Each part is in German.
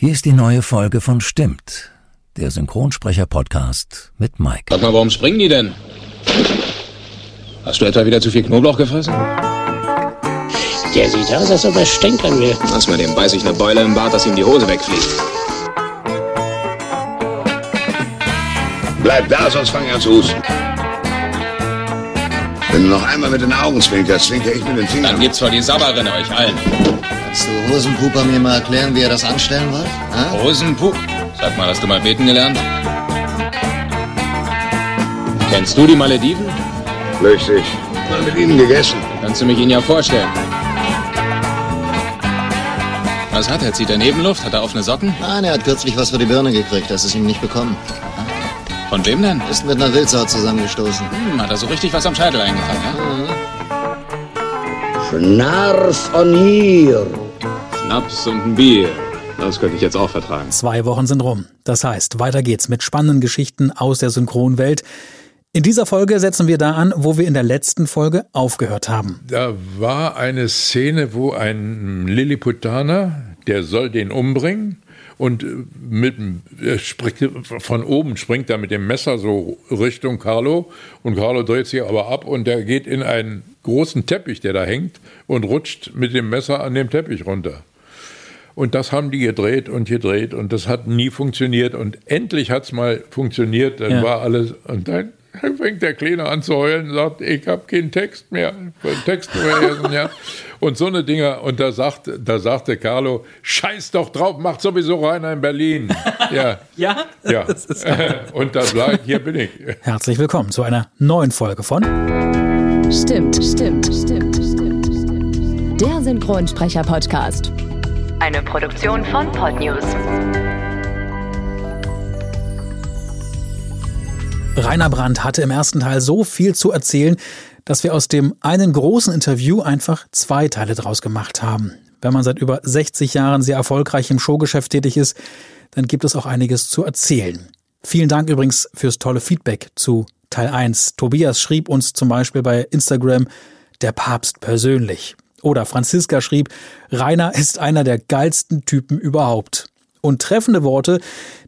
Hier ist die neue Folge von Stimmt, der Synchronsprecher-Podcast mit Mike. Sag mal, warum springen die denn? Hast du etwa wieder zu viel Knoblauch gefressen? Der sieht aus, als ob er stänkern will. Lass mal, dem beiß ich eine Beule im Bart, dass ihm die Hose wegfliegt. Bleib da, sonst fang ich an zu husten. Wenn du noch einmal mit den Augen zwinkerst, zwinker ich mit den Fingern. Dann gibt's vor die Sabberin euch allen. Kannst du Hosenpuper mir mal erklären, wie er das anstellen wird? Ha? Hosenpup. Sag mal, hast du mal beten gelernt? Kennst du die Malediven? Flüchtig. Mal mit ihnen gegessen. Kannst du mich ihnen ja vorstellen. Was hat er? Zieht er Nebenluft? Hat er offene Socken? Nein, er hat kürzlich was für die Birne gekriegt, das ist ihm nicht bekommen. Von wem denn? Ist mit einer Wildsau zusammengestoßen. Hm, hat er so richtig was am Scheitel eingefangen, ja? Schnarr von hier. Schnaps und ein Bier. Das könnte ich jetzt auch vertragen. Zwei Wochen sind rum. Das heißt, weiter geht's mit spannenden Geschichten aus der Synchronwelt. In dieser Folge setzen wir da an, wo wir in der letzten Folge aufgehört haben. Da war eine Szene, wo ein Lilliputaner, der soll den umbringen und äh, mit, er springt, von oben springt er mit dem Messer so Richtung Carlo und Carlo dreht sich aber ab und der geht in einen großen Teppich, der da hängt und rutscht mit dem Messer an dem Teppich runter. Und das haben die gedreht und gedreht und das hat nie funktioniert und endlich hat es mal funktioniert, dann Ja. war alles und dann fängt der Kleine an zu heulen und sagt, ich habe keinen Text mehr, Text vergessen, ja. Und so eine Dinger, und da, sagt, da sagte Carlo, scheiß doch drauf, macht sowieso Rainer in Berlin. Ja, Ja? ja. Und da bleibt, hier bin ich. Herzlich willkommen zu einer neuen Folge von Stimmt, stimmt, stimmt, stimmt, stimmt. Der Synchronsprecher-Podcast. Eine Produktion von Podnews. Rainer Brandt hatte im ersten Teil so viel zu erzählen, dass wir aus dem einen großen Interview einfach zwei Teile draus gemacht haben. Wenn man seit über 60 Jahren sehr erfolgreich im Showgeschäft tätig ist, dann gibt es auch einiges zu erzählen. Vielen Dank übrigens fürs tolle Feedback zu Teil 1. Tobias schrieb uns zum Beispiel bei Instagram, der Papst persönlich. Oder Franziska schrieb, Rainer ist einer der geilsten Typen überhaupt. Und treffende Worte,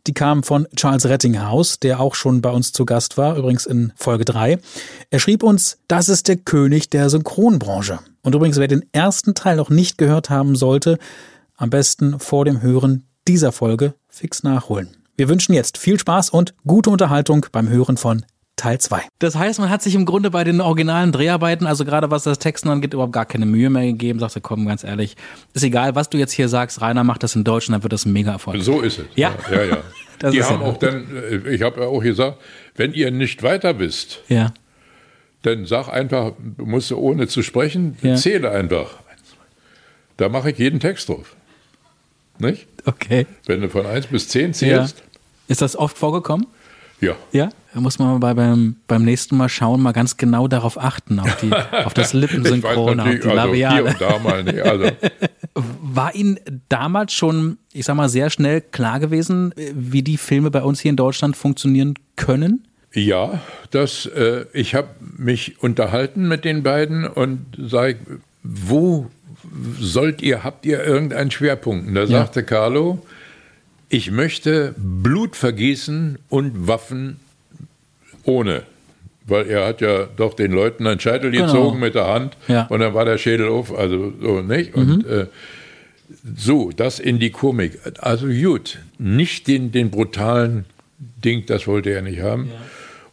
die kamen von Charles Rettinghaus, der auch schon bei uns zu Gast war, übrigens in Folge 3. Er schrieb uns, das ist der König der Synchronbranche. Und übrigens, wer den ersten Teil noch nicht gehört haben sollte, am besten vor dem Hören dieser Folge fix nachholen. Wir wünschen jetzt viel Spaß und gute Unterhaltung beim Hören von Teil 2. Das heißt, man hat sich im Grunde bei den originalen Dreharbeiten, also gerade was das Texten angeht, überhaupt gar keine Mühe mehr gegeben. Sagte, komm, ganz ehrlich, ist egal, was du jetzt hier sagst, Rainer macht das in Deutsch und dann wird das ein Mega-Erfolg. So ist es. Ja. ja, ja. Das Die ist haben ja- auch dann, äh, ich habe ja auch gesagt, wenn ihr nicht weiter wisst, Ja. dann sag einfach, du musst ohne zu sprechen, Ja. zähle einfach. Da mache ich jeden Text drauf. Nicht? Okay. Wenn du von 1 bis 10 Ja. zählst, Ist das oft vorgekommen? ja. Ja. Da muss man bei, beim, beim nächsten Mal schauen, mal ganz genau darauf achten, auf, die, auf das Lippensynchron, auf die also Labiale. nicht. Also, War Ihnen damals schon, ich sag mal, sehr schnell klar gewesen, wie die Filme bei uns hier in Deutschland funktionieren können? ja, das, äh, ich habe mich unterhalten mit den beiden und sage, wo sollt ihr, habt ihr irgendeinen Schwerpunkt? Und da sagte Carlo, ich möchte Blut vergießen und Waffen ohne. Weil er hat ja doch den Leuten einen Scheitel Genau. gezogen mit der Hand Ja. und dann war der Schädel auf, also so nicht. Und äh, so, das in die Komik. Also gut, nicht den, den brutalen Ding, das wollte er nicht haben.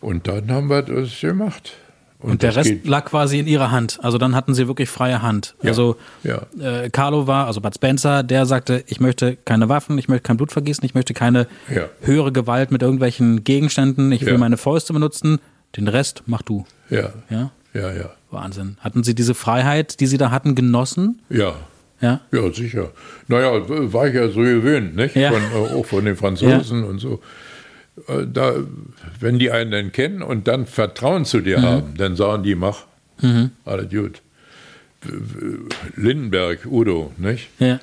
Und dann haben wir das gemacht. Und, der das Rest geht- lag quasi in ihrer Hand. Also dann hatten sie wirklich freie Hand. Ja, Also ja. Äh, Carlo war, also Bud Spencer, der sagte, ich möchte keine Waffen, ich möchte kein Blut vergießen, ich möchte keine Ja. höhere Gewalt mit irgendwelchen Gegenständen, ich will meine Fäuste benutzen, den Rest mach du. Ja, Ja, ja, ja, Wahnsinn. Hatten Sie diese Freiheit, die Sie da hatten, genossen? ja. Ja. Ja, sicher. Naja, war ich ja so gewöhnt, nicht? Ja. Von, äh, auch von den Franzosen und so. Äh, Da, wenn die einen dann kennen und dann Vertrauen zu Mhm. dir haben, dann sagen die, mach. Alles gut. Lindenberg, Udo, nicht? Ja.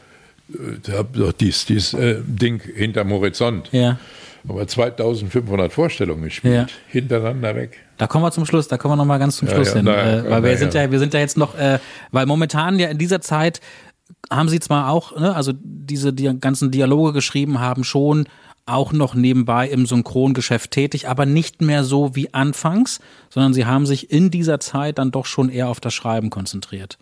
Ich habe doch dies, dies äh, Ding hinterm Horizont. Ja. Aber 2500 Vorstellungen gespielt, Ja. hintereinander weg. Da kommen wir zum Schluss, da kommen wir nochmal ganz zum Ja, Schluss ja, hin. na äh, weil wir na sind ja. ja, wir sind ja jetzt noch, äh, weil momentan ja in dieser Zeit haben Sie zwar auch, ne, also diese die ganzen Dialoge geschrieben haben, schon auch noch nebenbei im Synchrongeschäft tätig, aber nicht mehr so wie anfangs, sondern Sie haben sich in dieser Zeit dann doch schon eher auf das Schreiben konzentriert.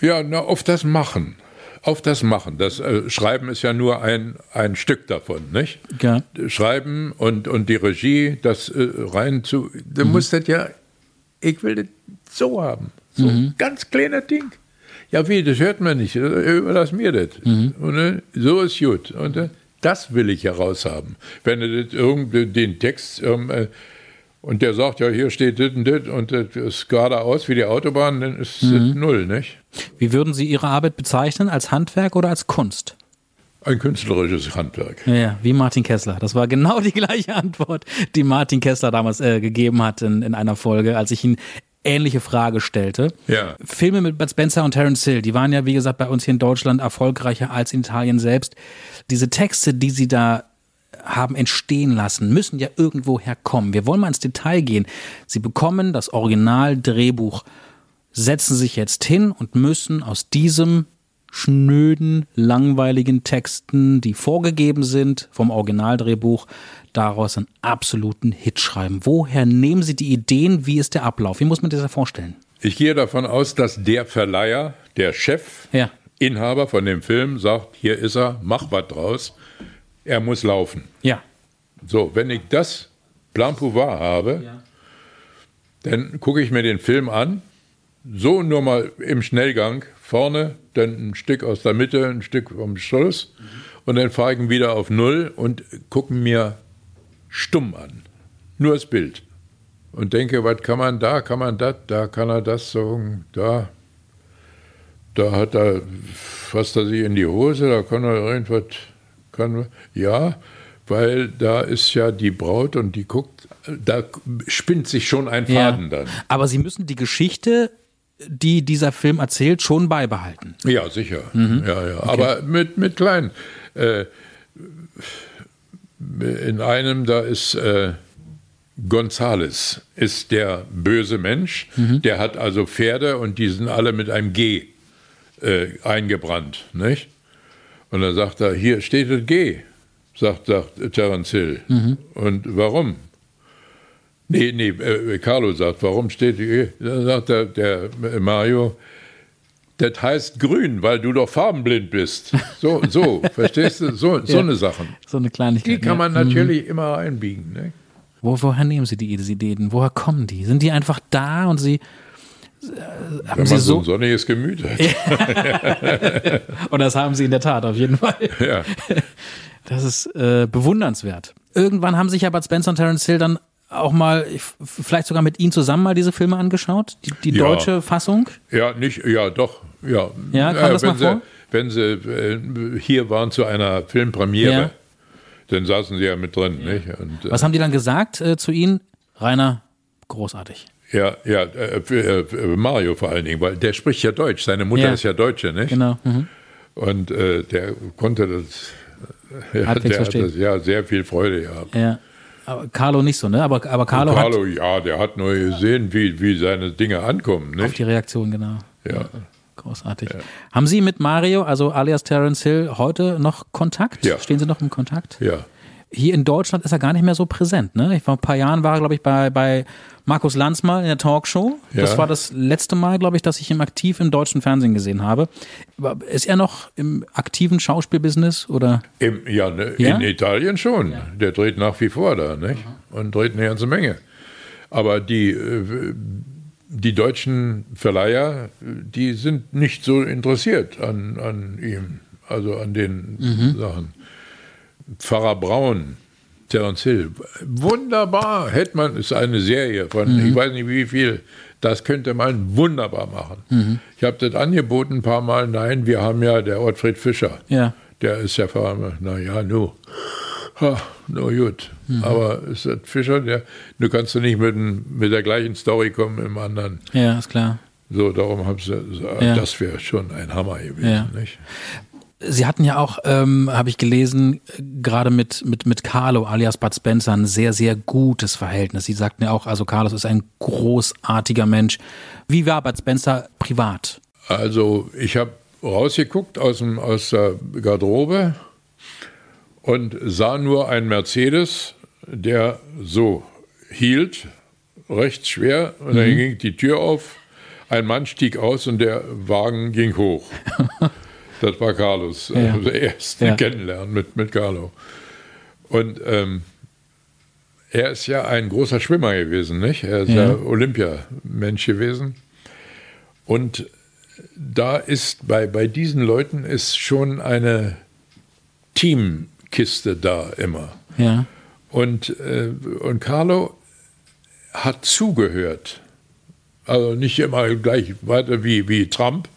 Ja, na, auf das Machen. Auf das Machen. Das äh, Schreiben ist ja nur ein, ein Stück davon, nicht? Ja. Schreiben und, und die Regie, das äh, rein zu. Du Mhm. musst das ja, ich will das so haben. So ein ganz kleiner Ding. Ja, wie, das hört man nicht. Äh, Überlass mir das. Und, äh, so ist gut. Und äh, das will ich heraushaben. Wenn irgendwie den Text ähm, äh, und der sagt, ja, hier steht das und das und das ist geradeaus wie die Autobahn, dann ist das null, nicht? Wie würden Sie Ihre Arbeit bezeichnen? Als Handwerk oder als Kunst? Ein künstlerisches Handwerk. Ja, ja, wie Martin Kessler. Das war genau die gleiche Antwort, die Martin Kessler damals äh, gegeben hat in, in einer Folge, als ich ihn ähnliche Frage stellte. Ja. Filme mit Bud Spencer und Terence Hill, die waren ja, wie gesagt, bei uns hier in Deutschland erfolgreicher als in Italien selbst. Diese Texte, die sie da haben entstehen lassen, müssen ja irgendwo herkommen. Wir wollen mal ins Detail gehen. Sie bekommen das Originaldrehbuch, setzen sich jetzt hin und müssen aus diesem schnöden, langweiligen Texten, die vorgegeben sind vom Originaldrehbuch, daraus einen absoluten Hit schreiben. Woher nehmen Sie die Ideen? Wie ist der Ablauf? Wie muss man sich das vorstellen? Ich gehe davon aus, dass der Verleiher, der Chef, Ja. Inhaber von dem Film sagt, hier ist er, mach was draus. Er muss laufen. Ja. So, wenn ich das Plan Pouvoir habe, dann gucke ich mir den Film an, so nur mal im Schnellgang, vorne, dann ein Stück aus der Mitte, ein Stück vom Schluss und dann fahre ich wieder auf Null und gucke mir stumm an. Nur das Bild. Und denke, was kann man da, kann man das, da kann er das sagen, da, da hat er, fasst er sich in die Hose, da kann er irgendwas, kann, ja, weil da ist ja die Braut und die guckt, da spinnt sich schon ein Faden dann. Aber Sie müssen die Geschichte, die dieser Film erzählt, schon beibehalten. Ja, sicher. Mhm. Ja, ja. Aber mit, mit kleinen. Äh, in einem, da ist äh, Gonzales, ist der böse Mensch. Mhm. Der hat also Pferde und die sind alle mit einem G äh, eingebrannt. Nicht? Und dann sagt er, hier steht das G, sagt, sagt Terence Hill. Mhm. Und warum? Nee, nee, äh, Carlo sagt, warum steht die? Dann sagt der, der Mario, das heißt grün, weil du doch farbenblind bist. So, so, verstehst du? So, so Ja. eine Sachen. So eine Kleinigkeit. Die kann man ja. Mhm. natürlich immer einbiegen. Ne? Wo, woher nehmen Sie die Ideen? Woher kommen die? Sind die einfach da und Sie. Äh, haben Wenn Sie man so so. ein sonniges Gemüt hat. und das haben Sie in der Tat, auf jeden Fall. Ja. Das ist äh, bewundernswert. Irgendwann haben sich ja Bud Spencer und Terence Hill dann auch mal, vielleicht sogar mit Ihnen zusammen mal diese Filme angeschaut? Die, die Ja. deutsche Fassung? Ja, nicht, ja, doch, ja. Ja, kam das wenn mal sie, vor? Wenn sie äh, hier waren zu einer Filmpremiere, Ja. dann saßen sie ja mit drin, nicht? Und, äh, Was haben die dann gesagt äh, zu Ihnen? Rainer, großartig. ja, ja, äh, äh, äh, Mario vor allen Dingen, weil der spricht ja Deutsch. Seine Mutter Ja. ist ja Deutsche, nicht? Genau. Mhm. Und äh, der konnte das, ja, der hat das, ja sehr viel Freude gehabt. Ja. Aber Carlo nicht so, ne? Aber, aber Carlo, Carlo, ja, der hat nur gesehen, wie, wie seine Dinge ankommen, hat auf nicht? die Reaktion, genau. Ja. Großartig. Haben Sie mit Mario, also alias Terence Hill, heute noch Kontakt? Ja. Stehen Sie noch im Kontakt? Ja. Hier in Deutschland ist er gar nicht mehr so präsent. Ne? Ich vor ein paar Jahren war er, glaube ich, bei, bei Markus Lanz mal in der Talkshow. Das Ja. war das letzte Mal, glaube ich, dass ich ihn aktiv im deutschen Fernsehen gesehen habe. Ist er noch im aktiven Schauspielbusiness oder? Im, ja, ne, Ja? in Italien schon. Der dreht nach wie vor da, nicht? Und dreht eine ganze Menge. Aber die, äh, die deutschen Verleiher, die sind nicht so interessiert an, an ihm, also an den Sachen. Pfarrer Braun, Terence Hill, wunderbar. Hätte man, ist eine Serie von, ich weiß nicht wie viel, das könnte man wunderbar machen. Ich habe das angeboten ein paar Mal, nein, wir haben ja der Ottfried Fischer. Ja. Der ist ja Pfarrer, naja, nu. Ha, no gut. Aber ist das Fischer, der, du kannst du nicht mit, mit der gleichen Story kommen im anderen. Ja, ist klar. So, darum haben sie das wäre schon ein Hammer gewesen. Ja. Nicht? Sie hatten ja auch, ähm, habe ich gelesen, gerade mit, mit, mit Carlo alias Bud Spencer ein sehr, sehr gutes Verhältnis. Sie sagten ja auch, also Carlos ist ein großartiger Mensch. Wie war Bud Spencer privat? Also ich habe rausgeguckt aus, dem, aus der Garderobe und sah nur einen Mercedes, der so hielt, recht schwer, und dann Mhm. ging die Tür auf, ein Mann stieg aus und der Wagen ging hoch. das war Carlos, Ja. also erst Ja. kennenlernen mit, mit Carlo. Und ähm, er ist ja ein großer Schwimmer gewesen, nicht? Er ist ja, Ja. Olympiamensch gewesen. Und da ist bei, bei diesen Leuten ist schon eine Teamkiste da immer. Ja. Und, äh, und Carlo hat zugehört. Also nicht immer gleich weiter wie, wie Trump,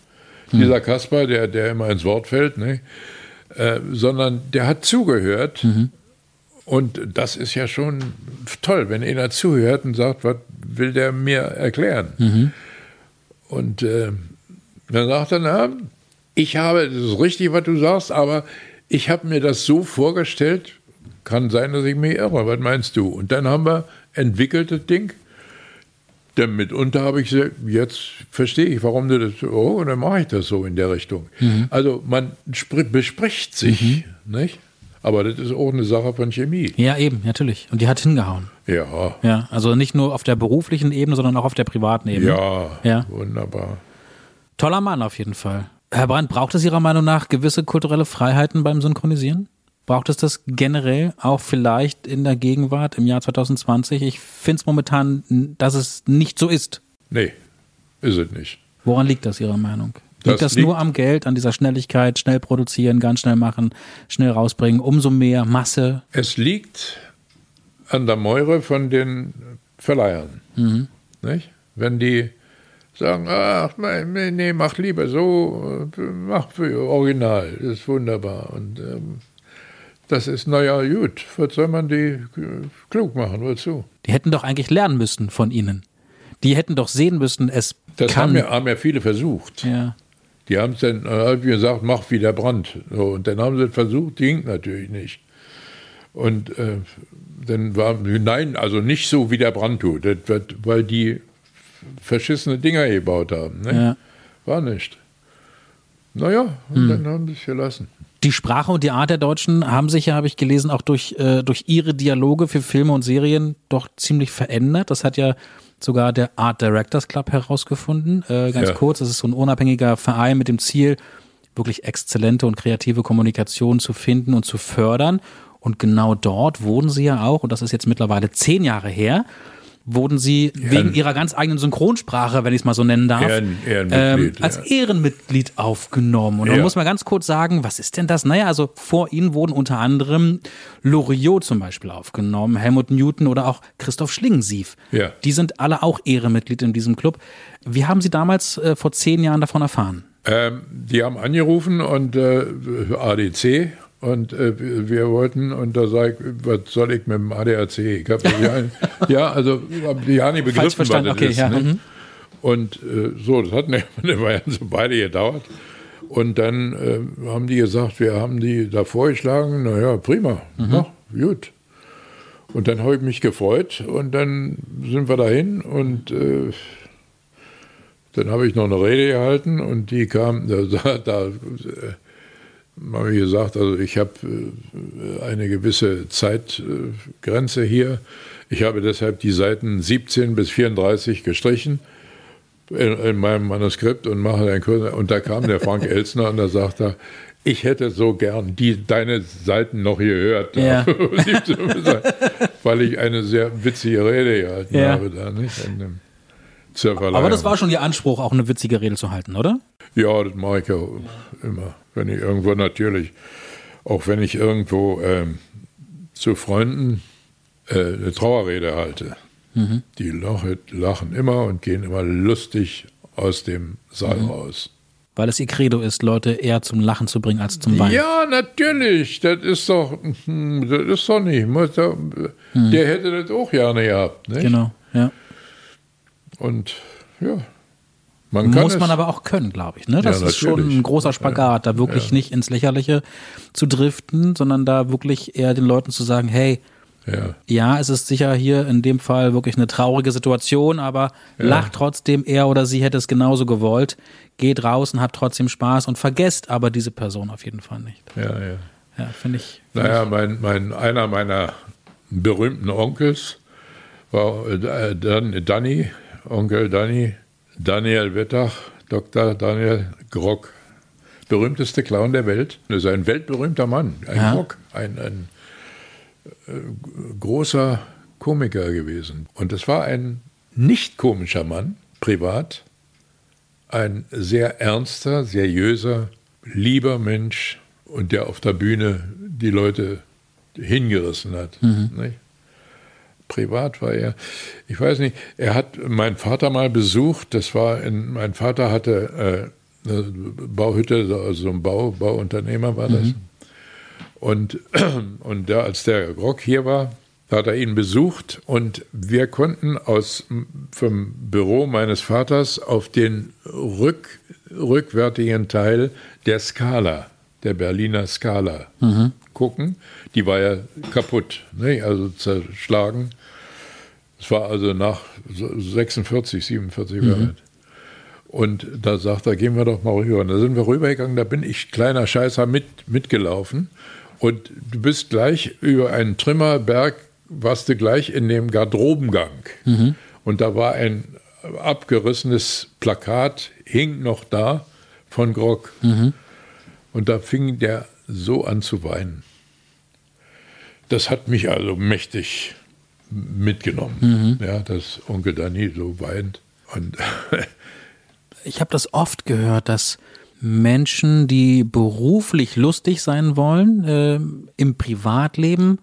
dieser Kasper, der, der immer ins Wort fällt, ne? äh, sondern der hat zugehört. Und das ist ja schon toll, wenn einer zuhört und sagt, was will der mir erklären? Und äh, dann sagt er, na, ich habe, das ist richtig, was du sagst, aber ich habe mir das so vorgestellt, kann sein, dass ich mich irre. Was meinst du? Und dann haben wir entwickelt das Ding. Denn mitunter habe ich gesagt, jetzt verstehe ich, warum du das, oh, und dann mache ich das so in der Richtung. Also man spr- bespricht sich, nicht? Aber das ist auch eine Sache von Chemie. Ja, eben, natürlich. Und die hat hingehauen. Ja, Ja, also nicht nur auf der beruflichen Ebene, sondern auch auf der privaten Ebene. ja, Ja. wunderbar. Toller Mann auf jeden Fall. Herr Brandt, braucht es Ihrer Meinung nach gewisse kulturelle Freiheiten beim Synchronisieren? Braucht es das generell auch vielleicht in der Gegenwart im Jahr 2020? Ich finde es momentan, dass es nicht so ist. Nee, ist es nicht. Woran liegt das Ihrer Meinung? Liegt Das das, liegt- nur am Geld, an dieser Schnelligkeit, schnell produzieren, ganz schnell machen, schnell rausbringen, umso mehr Masse? Es liegt an der Meure von den Verleihern. Nicht? Wenn die sagen, ach, nee, mach lieber so, äh, mach für Original, ist wunderbar. Und ähm, das ist, naja, gut, was soll man die äh, klug machen, wozu? Die hätten doch eigentlich lernen müssen von Ihnen. Die hätten doch sehen müssen, es Das kann. haben ja, haben ja viele versucht. ja. Die haben es dann, äh, hab ich gesagt, mach wie der Brand. So, und dann haben sie es versucht, ging natürlich nicht. Und äh, dann war, nein, also nicht so wie der Brand tut, das, wird, weil die verschissene Dinger gebaut haben. Ne? Ja. War nicht. Naja, und dann haben sie es gelassen. Die Sprache und die Art der Deutschen haben sich ja, habe ich gelesen, auch durch, äh, durch ihre Dialoge für Filme und Serien doch ziemlich verändert. Das hat ja sogar der Art Directors Club herausgefunden. Äh, ganz Ja. kurz, das ist so ein unabhängiger Verein mit dem Ziel, wirklich exzellente und kreative Kommunikation zu finden und zu fördern. Und genau dort wurden sie ja auch, und das ist jetzt mittlerweile zehn Jahre her, wurden sie wegen ihrer ganz eigenen Synchronsprache, wenn ich es mal so nennen darf, Ehren- Ehrenmitglied, ähm, als. Ehrenmitglied aufgenommen. Und man Ja. muss mal ganz kurz sagen, was ist denn das? Naja, also vor ihnen wurden unter anderem Loriot zum Beispiel aufgenommen, Helmut Newton oder auch Christoph Schlingensief. Ja. Die sind alle auch Ehrenmitglied in diesem Club. Wie haben Sie damals äh, vor zehn Jahren davon erfahren? Ähm, die haben angerufen und äh, ADC und äh, wir wollten, und da sag ich, was soll ich mit dem ADAC? Ich hab ja, also hab ja nicht begriffen, was das okay, ist. ja. ne? mhm. Und äh, so, das hat eine, eine Weile so beide gedauert. Und dann äh, haben die gesagt, wir haben die da vorgeschlagen, naja, prima, Mhm. ja, gut. Und dann habe ich mich gefreut und dann sind wir dahin und äh, dann habe ich noch eine Rede gehalten und die kam, da, da, da äh, habe ich gesagt, also ich habe äh, eine gewisse Zeitgrenze hier. Ich habe deshalb die Seiten 17 bis 34 gestrichen in, in meinem Manuskript und mache einen Kurs. Und da kam der Frank Elsner und da sagt er, ich hätte so gern die, deine Seiten noch gehört, Ja. weil ich eine sehr witzige Rede gehalten Ja. habe da, nicht? In dem, zur Aber das war schon Ihr Anspruch, auch eine witzige Rede zu halten, oder? Ja, das mache ich ja immer. Wenn ich irgendwo natürlich, auch wenn ich irgendwo ähm, zu Freunden äh, eine Trauerrede halte, die lachen, immer und gehen immer lustig aus dem Saal raus. Weil es Ihr Credo ist, Leute eher zum Lachen zu bringen als zum Weinen. Ja, natürlich. Das ist doch, hm, das ist doch nicht. Doch, Der hätte das auch gerne gehabt. Nicht? Genau, ja. Und ja, man Muss es, man aber auch können, glaube ich. Ne? Das Ja, ist schon ein großer Spagat, da wirklich nicht ins Lächerliche zu driften, sondern da wirklich eher den Leuten zu sagen, hey, Ja. Ja, es ist sicher hier in dem Fall wirklich eine traurige Situation, aber lacht trotzdem, er oder sie hätte es genauso gewollt. Geht raus und habt trotzdem Spaß und vergesst aber diese Person auf jeden Fall nicht. Ja, ja. Ja, finde ich. Naja, mein, mein, einer meiner berühmten Onkels war äh, Dan, Danny, Onkel Danny, Daniel Wettach, Dr. Daniel Grock. Berühmteste Clown der Welt. Das ist ein weltberühmter Mann, ein Ja. Grock, ein, ein äh, großer Komiker gewesen. Und es war ein nicht komischer Mann, privat, ein sehr ernster, seriöser, lieber Mensch und der auf der Bühne die Leute hingerissen hat. Nicht? Privat war er, ich weiß nicht, er hat meinen Vater mal besucht, das war in, mein Vater hatte äh, eine Bauhütte, also so ein Bau, Bauunternehmer war das. Und, und der, als der Grock hier war, hat er ihn besucht und wir konnten aus, vom Büro meines Vaters auf den rück, rückwärtigen Teil der Skala, der Berliner Skala, gucken. Die war ja kaputt, ne? also zerschlagen. Es war also nach 46, 47 war das. Und da sagt er, gehen wir doch mal rüber. Und da sind wir rübergegangen, da bin ich, kleiner Scheißer, mit, mitgelaufen. Und du bist gleich über einen Trümmerberg, warst du gleich in dem Garderobengang. Und da war ein abgerissenes Plakat, hing noch da von Grock. Und da fing der so an zu weinen. Das hat mich also mächtig mitgenommen, ja, dass Onkel Danny so weint. Und Ich habe das oft gehört, dass Menschen, die beruflich lustig sein wollen, äh, im Privatleben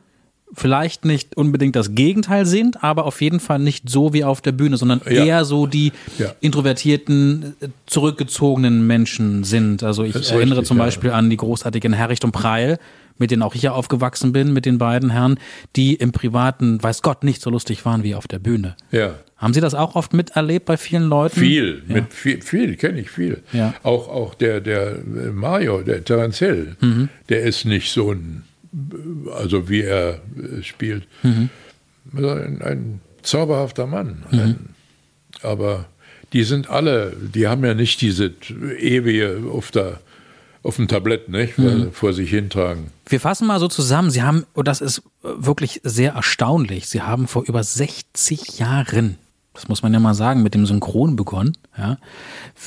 vielleicht nicht unbedingt das Gegenteil sind, aber auf jeden Fall nicht so wie auf der Bühne, sondern Ja. eher so die Ja. introvertierten, äh, zurückgezogenen Menschen sind. Also ich erinnere richtig, zum ja. Beispiel an die großartigen Herricht und Preil, mit denen auch ich ja aufgewachsen bin, mit den beiden Herren, die im Privaten, weiß Gott, nicht so lustig waren wie auf der Bühne. ja, Haben Sie das auch oft miterlebt bei vielen Leuten? viel, Ja. mit viel, viel kenne ich viel. Ja. Auch, auch der, der äh, Mario, der Terence Hill, Mhm. der ist nicht so ein, also wie er äh, spielt, Mhm. ein, ein zauberhafter Mann. Ein, aber die sind alle, die haben ja nicht diese ewige auf der auf dem Tablett, nicht, Mhm. vor sich hintragen. Wir fassen mal so zusammen. Sie haben, und das ist äh, wirklich sehr erstaunlich, Sie haben vor über 60 Jahren, das muss man ja mal sagen, mit dem Synchron begonnen. Ja.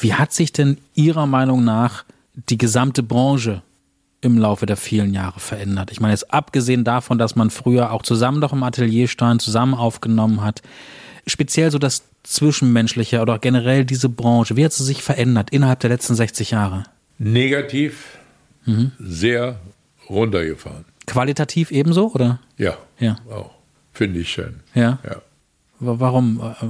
Wie hat sich denn Ihrer Meinung nach die gesamte Branche im Laufe der vielen Jahre verändert? Ich meine, jetzt abgesehen davon, dass man früher auch zusammen noch im Atelier stand, zusammen aufgenommen hat, speziell so das Zwischenmenschliche oder generell diese Branche, wie hat sie sich verändert innerhalb der letzten 60 Jahre? Negativ, Mhm. sehr runtergefahren. Qualitativ ebenso, oder? Ja, Ja. auch. Finde ich schön. Ja. Ja. Wa- Warum? Äh,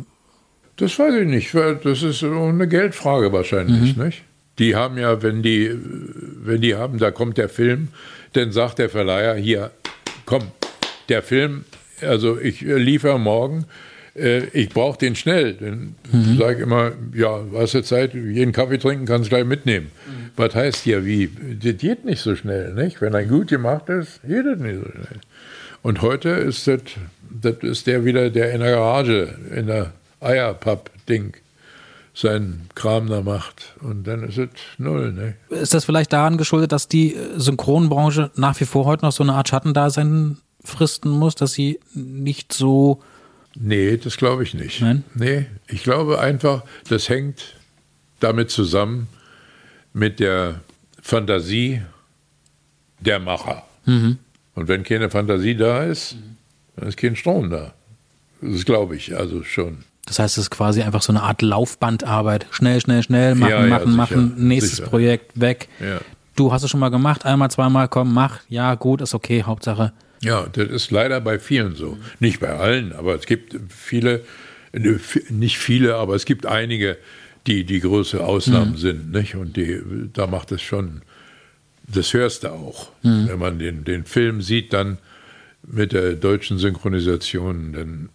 Das weiß ich nicht. Das ist eine Geldfrage wahrscheinlich, Mhm. nicht? Die haben ja, wenn die, wenn die haben, da kommt der Film, dann sagt der Verleiher, hier, komm, der Film, also ich äh, liefere morgen, äh, ich brauche den schnell. Dann Mhm. sage ich immer, ja, hast du Zeit, jeden Kaffee trinken, kannst gleich mitnehmen. Mhm. Was heißt hier, wie? Das geht nicht so schnell, nicht? Wenn ein gut gemacht ist, geht das nicht so schnell. Und heute ist das, das ist der wieder, der in der Garage, in der Eierpapp-Ding seinen Kram da macht. Und dann ist es null, ne? Ist das vielleicht daran geschuldet, dass die äh, Synchronbranche nach wie vor heute noch so eine Art Schattendasein fristen muss, dass sie nicht so. Nee, das glaube ich nicht. Nein? Nee, ich glaube einfach, das hängt damit zusammen mit der Fantasie der Macher. Und wenn keine Fantasie da ist, dann ist kein Strom da. Das glaube ich also schon. Das heißt, es ist quasi einfach so eine Art Laufbandarbeit. Schnell, schnell, schnell, machen, Ja, ja, machen, sicher, machen, nächstes sicher. Projekt weg. Ja. Du hast es schon mal gemacht, einmal, zweimal, komm, mach. Ja, gut, ist okay, Hauptsache. Ja, das ist leider bei vielen so. Nicht bei allen, aber es gibt viele, äh, nicht viele, aber es gibt einige, die die größere Ausnahmen sind. Nicht? Und die, da macht es schon, das hörst du auch. Wenn man den, den Film sieht, dann mit der deutschen Synchronisation, dann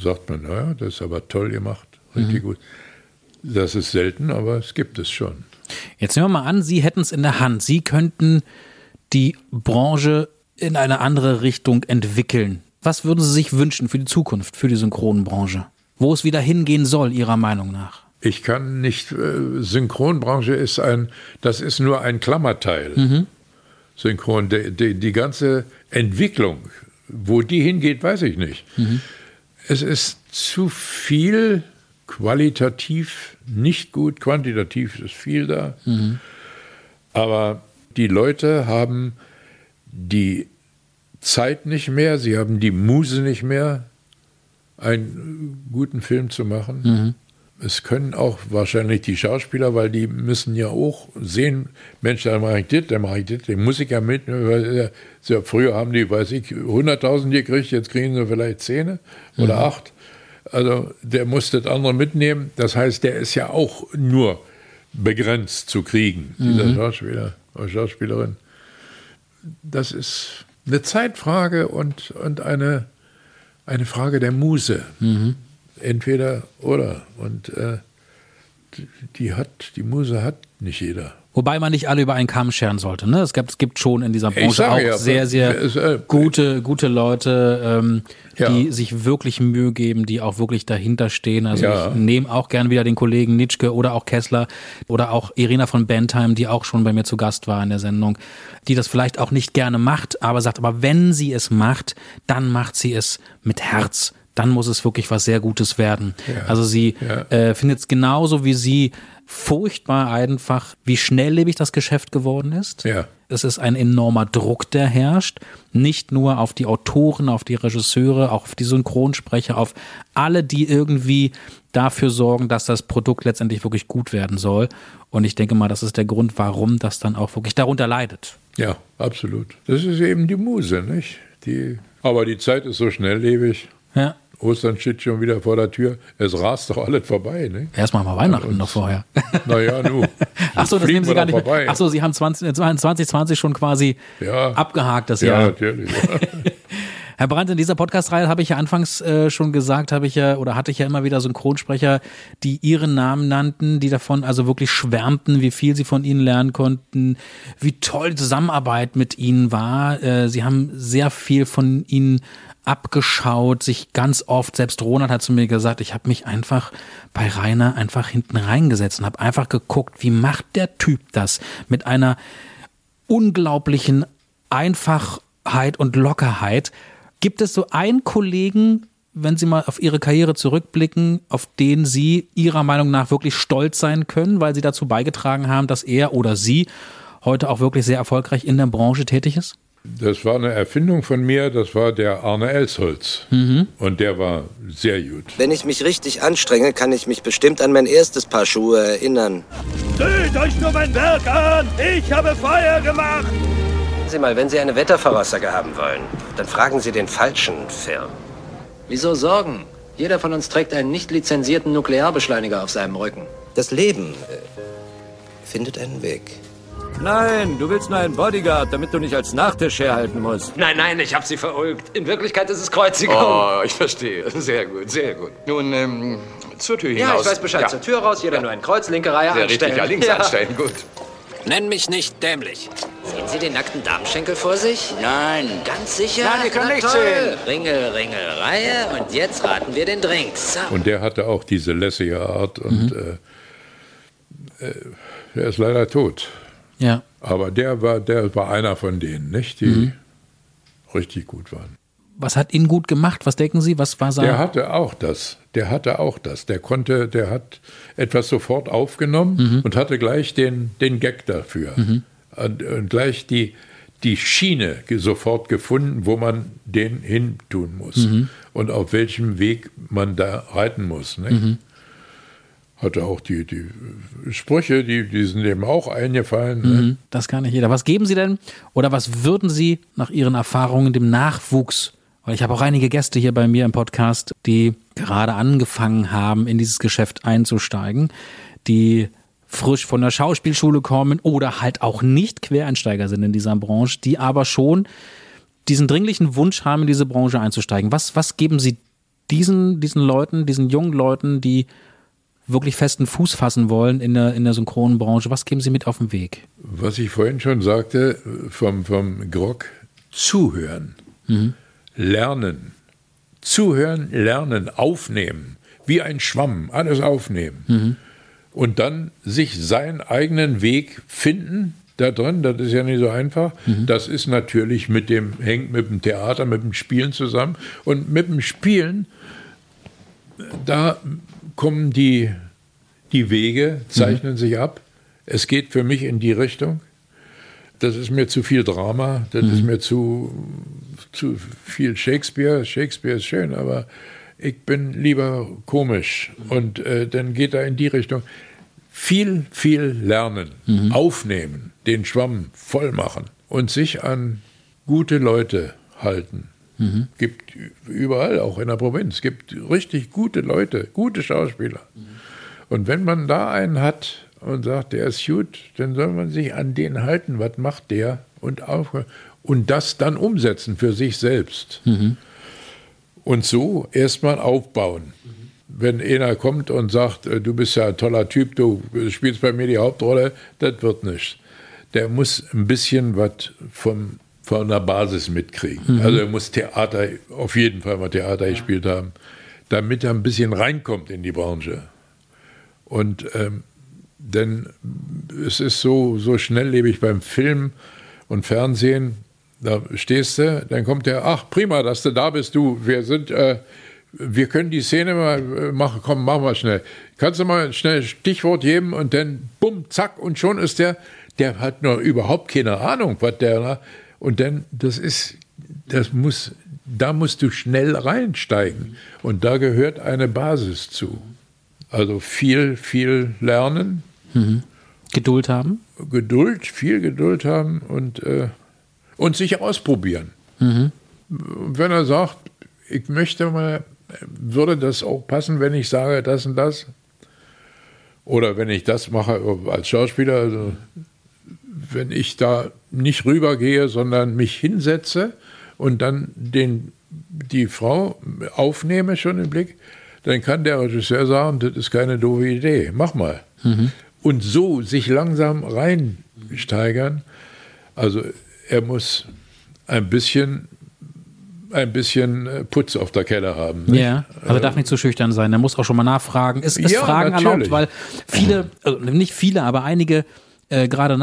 sagt man, naja, das ist aber toll gemacht, richtig gut. Das ist selten, aber es gibt es schon. Jetzt nehmen wir mal an, Sie hätten es in der Hand. Sie könnten die Branche in eine andere Richtung entwickeln. was würden Sie sich wünschen für die Zukunft, für die Synchronbranche? Wo es wieder hingehen soll, Ihrer Meinung nach? Ich kann nicht, äh, Synchronbranche ist ein, das ist nur ein Klammerteil. Mhm. Synchron, die, die, die, ganze Entwicklung, wo die hingeht, weiß ich nicht. Mhm. Es ist zu viel qualitativ nicht gut, quantitativ ist viel da. Mhm. Aber die Leute haben die Zeit nicht mehr, sie haben die Muse nicht mehr, einen guten Film zu machen. Mhm. Es können auch wahrscheinlich die Schauspieler, weil die müssen ja auch sehen, Mensch, da mache ich das, da mache ich das, den muss ich ja mit. Ja, früher haben die, weiß ich, 100.000 gekriegt, jetzt kriegen sie vielleicht 10 oder mhm. 8. Also der muss das andere mitnehmen. Das heißt, der ist ja auch nur begrenzt zu kriegen, dieser mhm. Schauspieler oder Schauspielerin. Das ist eine Zeitfrage und, und eine, eine Frage der Muse. Mhm. Entweder oder. Und äh, die hat, die Muse hat nicht jeder. Wobei man nicht alle über einen Kamm scheren sollte. Ne? Es, gibt, es gibt schon in dieser Branche auch ja, sehr, sehr äh, gute, gute Leute, ähm, ja. die sich wirklich Mühe geben, die auch wirklich dahinter stehen. Also ja. ich nehme auch gern wieder den Kollegen Nitschke oder auch Kessler oder auch Irina von Bentheim, die auch schon bei mir zu Gast war in der Sendung, die das vielleicht auch nicht gerne macht, aber sagt, aber wenn sie es macht, dann macht sie es mit Herz dann muss es wirklich was sehr Gutes werden. Ja. Also sie ja. äh, findet es genauso wie sie furchtbar einfach, wie schnelllebig das Geschäft geworden ist. Ja. Es ist ein enormer Druck, der herrscht. Nicht nur auf die Autoren, auf die Regisseure, auch auf die Synchronsprecher, auf alle, die irgendwie dafür sorgen, dass das Produkt letztendlich wirklich gut werden soll. Und ich denke mal, das ist der Grund, warum das dann auch wirklich darunter leidet. Ja, absolut. Das ist eben die Muse, nicht? Die, aber die Zeit ist so schnelllebig. Ja. Ostern steht schon wieder vor der Tür. Es rast doch alles vorbei. Ne? Erstmal mal Weihnachten Und, noch vorher. Naja, nu. Achso, das nehmen Sie gar nicht vorbei. Achso, Sie haben 20, 2020 schon quasi ja. abgehakt das Jahr. Ja, natürlich. Ja. Herr Brandt, in dieser Podcast-Reihe habe ich ja anfangs äh, schon gesagt, habe ich ja oder hatte ich ja immer wieder Synchronsprecher, die ihren Namen nannten, die davon also wirklich schwärmten, wie viel sie von ihnen lernen konnten, wie toll die Zusammenarbeit mit ihnen war. Äh, sie haben sehr viel von ihnen abgeschaut, sich ganz oft, selbst Ronald hat zu mir gesagt, ich habe mich einfach bei Rainer einfach hinten reingesetzt und habe einfach geguckt, wie macht der Typ das mit einer unglaublichen Einfachheit und Lockerheit. Gibt es so einen Kollegen, wenn Sie mal auf Ihre Karriere zurückblicken, auf den Sie Ihrer Meinung nach wirklich stolz sein können, weil Sie dazu beigetragen haben, dass er oder Sie heute auch wirklich sehr erfolgreich in der Branche tätig ist? Das war eine Erfindung von mir, das war der Arne Elsholz. Mhm. Und der war sehr gut. Wenn ich mich richtig anstrenge, kann ich mich bestimmt an mein erstes Paar Schuhe erinnern. Seht euch nur mein Werk an! Ich habe Feuer gemacht! Sie mal, wenn Sie eine Wettervoraussage haben wollen, dann fragen Sie den falschen Firmen. Wieso Sorgen? Jeder von uns trägt einen nicht lizenzierten Nuklearbeschleuniger auf seinem Rücken. Das Leben äh, findet einen Weg. Nein, du willst nur einen Bodyguard, damit du nicht als Nachtisch herhalten musst. Nein, nein, ich hab sie verulgt. In Wirklichkeit ist es Kreuzigung. Oh, ich verstehe. Sehr gut, sehr gut. Nun, ähm, zur Tür hinaus. Ja, ich weiß Bescheid. Ja. Zur Tür raus, jeder ja. nur ein Kreuz, linke Reihe sehr anstellen. Richtig, ja, links ja. anstellen, gut. Nenn mich nicht dämlich. Sehen Sie den nackten Darmschenkel vor sich? Nein. Ganz sicher? Nein, wir können nicht sehen. Ringel, Ringel, Reihe und jetzt raten wir den Drink. So. Und der hatte auch diese lässige Art und mhm. äh, äh, er ist leider tot. Ja. Aber der war, der war einer von denen, nicht? Die mhm. richtig gut waren. Was hat ihn gut gemacht? Was denken Sie? Was war sein? Der hatte auch das. Der hatte auch das. Der konnte, der hat etwas sofort aufgenommen mhm. und hatte gleich den, den Gag dafür. Mhm. Und, und, gleich die, die Schiene sofort gefunden, wo man den hin tun muss. Mhm. Und auf welchem Weg man da reiten muss. Nicht? Hatte auch die, die Sprüche, die, die sind eben auch eingefallen. Ne? Mhm, das kann nicht jeder. Was geben Sie denn oder was würden Sie nach Ihren Erfahrungen dem Nachwuchs, weil ich habe auch einige Gäste hier bei mir im Podcast, die gerade angefangen haben, in dieses Geschäft einzusteigen, die frisch von der Schauspielschule kommen oder halt auch nicht Quereinsteiger sind in dieser Branche, die aber schon diesen dringlichen Wunsch haben, in diese Branche einzusteigen. Was, was geben Sie diesen, diesen Leuten, diesen jungen Leuten, die wirklich festen Fuß fassen wollen in der, in der Synchronbranche, was geben Sie mit auf den Weg? Was ich vorhin schon sagte, vom, vom Grog zuhören. Mhm. lernen. Zuhören, lernen, aufnehmen. Wie ein Schwamm, alles aufnehmen. Mhm. Und dann sich seinen eigenen Weg finden da drin. Das ist ja nicht so einfach. Mhm. Das ist natürlich mit dem, hängt mit dem Theater, mit dem Spielen zusammen. Und mit dem Spielen, da kommen die, die Wege, zeichnen Mhm. sich ab. Es geht für mich in die Richtung. Das ist mir zu viel Drama, das ist mir zu, zu viel Shakespeare. Shakespeare ist schön, aber ich bin lieber komisch. Und äh, dann geht er in die Richtung. Viel, viel lernen, aufnehmen, den Schwamm voll machen und sich an gute Leute halten. Gibt überall, auch in der Provinz, gibt richtig gute Leute, gute Schauspieler. Und wenn man da einen hat und sagt, der ist gut, dann soll man sich an den halten. Was macht der? Und, auf, und das dann umsetzen für sich selbst. Und so erstmal aufbauen. Wenn einer kommt und sagt, äh, du bist ja ein toller Typ, du spielst bei mir die Hauptrolle, das wird nicht. Der muss ein bisschen was vom, von der Basis mitkriegen. Mhm. Also er muss Theater, auf jeden Fall mal Theater gespielt haben, damit er ein bisschen reinkommt in die Branche. Und ähm, denn es ist so, so schnelllebig beim Film und Fernsehen. Da stehst du, dann kommt der, ach prima, dass du da bist, du, wir sind, äh, wir können die Szene mal äh, machen, komm, machen wir schnell. Kannst du mal schnell Stichwort geben und dann bumm, zack, und schon ist der, der hat noch überhaupt keine Ahnung, was der, und dann, das ist, das muss, da musst du schnell reinsteigen. Und da gehört eine Basis zu. Also viel, viel lernen. Geduld haben. Geduld, viel Geduld haben und, äh, und sich ausprobieren. Und wenn er sagt, ich möchte mal, würde das auch passen, wenn ich sage das und das? Oder wenn ich das mache als Schauspieler, also wenn ich da nicht rübergehe, sondern mich hinsetze und dann den, die Frau aufnehme schon im Blick, dann kann der Regisseur sagen, das ist keine doofe Idee, mach mal. Und so sich langsam reinsteigern. Also er muss ein bisschen, ein bisschen äh, Putz auf der Kelle haben. nicht? Ja, also er darf nicht zu schüchtern sein. Er muss auch schon mal nachfragen. Ist, ist Ja, Fragen natürlich. erlaubt, weil viele, also nicht viele, aber einige, äh, gerade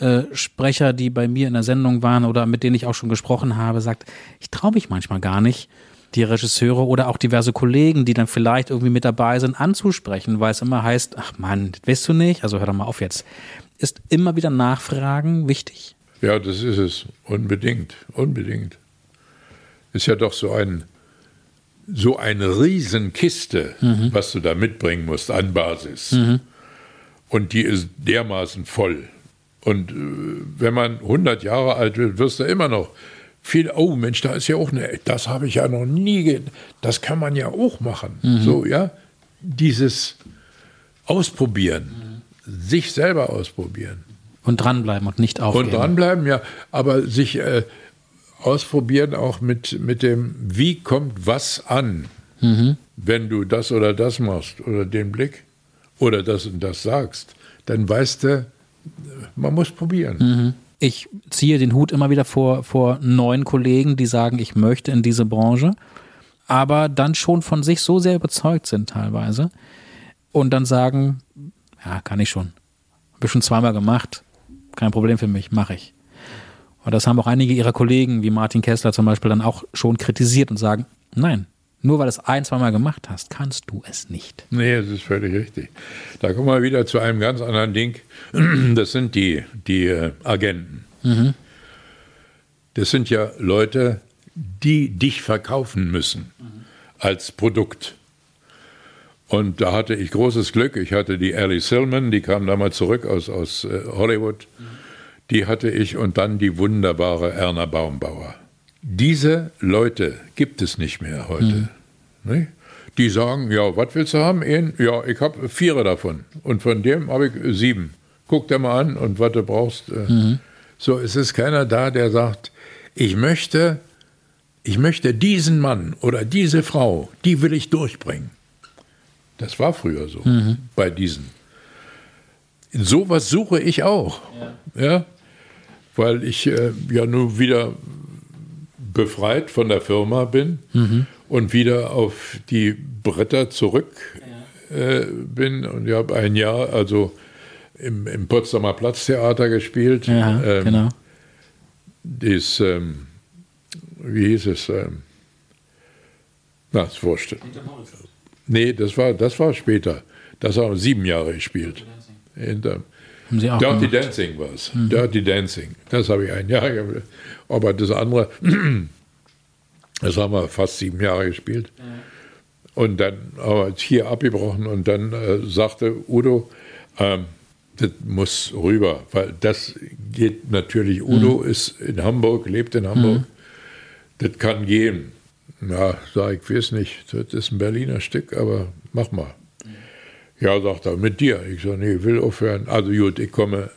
Nachwuchssprecher, die bei mir in der Sendung waren oder mit denen ich auch schon gesprochen habe, sagt, ich traue mich manchmal gar nicht, die Regisseure oder auch diverse Kollegen, die dann vielleicht irgendwie mit dabei sind, anzusprechen, weil es immer heißt, ach Mann, das weißt du nicht, also hör doch mal auf jetzt. Ist immer wieder Nachfragen wichtig? Ja, das ist es. Unbedingt. Unbedingt. Ist ja doch so ein, so eine Riesenkiste, Mhm. was du da mitbringen musst an Basis. Mhm. Und die ist dermaßen voll. Und äh, wenn man 100 Jahre alt wird, wirst du immer noch viel, oh Mensch, da ist ja auch eine, das habe ich ja noch nie, das kann man ja auch machen. Mhm. So, ja. Dieses Ausprobieren, sich selber ausprobieren. Und dranbleiben und nicht aufgeben. Und dranbleiben, ja. Aber sich äh, ausprobieren auch mit, mit dem, wie kommt was an, Mhm. wenn du das oder das machst oder den Blick oder das und das sagst. Dann weißt du, man muss probieren. Mhm. Ich ziehe den Hut immer wieder vor, vor neuen Kollegen, die sagen, ich möchte in diese Branche, aber dann schon von sich so sehr überzeugt sind teilweise und dann sagen, ja, kann ich schon. Habe ich schon zweimal gemacht, kein Problem für mich, mache ich. Und das haben auch einige ihrer Kollegen, wie Martin Kessler zum Beispiel, dann auch schon kritisiert und sagen, nein, nur weil du es ein, zweimal gemacht hast, kannst du es nicht. Nee, das ist völlig richtig. Da kommen wir wieder zu einem ganz anderen Ding. Das sind die, die äh, Agenten. Mhm. Das sind ja Leute, die dich verkaufen müssen als Produkt. Und da hatte ich großes Glück. Ich hatte die Ellie Silman, die kam damals zurück aus, aus äh, Hollywood. Die hatte ich und dann die wunderbare Erna Baumbauer. Diese Leute gibt es nicht mehr heute. Nicht? Die sagen, ja, was willst du haben? Einen? Ja, ich habe vier davon. Und von dem habe ich sieben. Guck dir mal an und was du brauchst. Mhm. So, es ist keiner da, der sagt, ich möchte, ich möchte diesen Mann oder diese Frau, die will ich durchbringen. Das war früher so, Mhm. bei diesen. Sowas suche ich auch. Ja. Weil ich äh, ja nur wieder befreit von der Firma bin Mhm. und wieder auf die Bretter zurück äh, bin. Und ich habe ein Jahr also im, im Potsdamer Platztheater gespielt. Ja, Ähm, genau. Das, ähm, wie hieß es? Ähm, na, ist wurscht. Nee, das war, das war später. Das haben sieben Jahre gespielt. Hinter, Haben Sie auch Dirty gemacht. Dancing war es. Mhm. Dirty Dancing. Das habe ich ein Jahr gemacht. Aber das andere, das haben wir fast sieben Jahre gespielt. Und dann haben wir hier abgebrochen und dann äh, sagte Udo, ähm, das muss rüber, weil das geht natürlich. Udo ist in Hamburg, lebt in Hamburg. Mhm. Das kann gehen. Ja, sag ich, weiß nicht, das ist ein Berliner Stück, aber mach mal. Ja, sagt er, mit dir. Ich sage, nee, ich will aufhören. Also gut, ich komme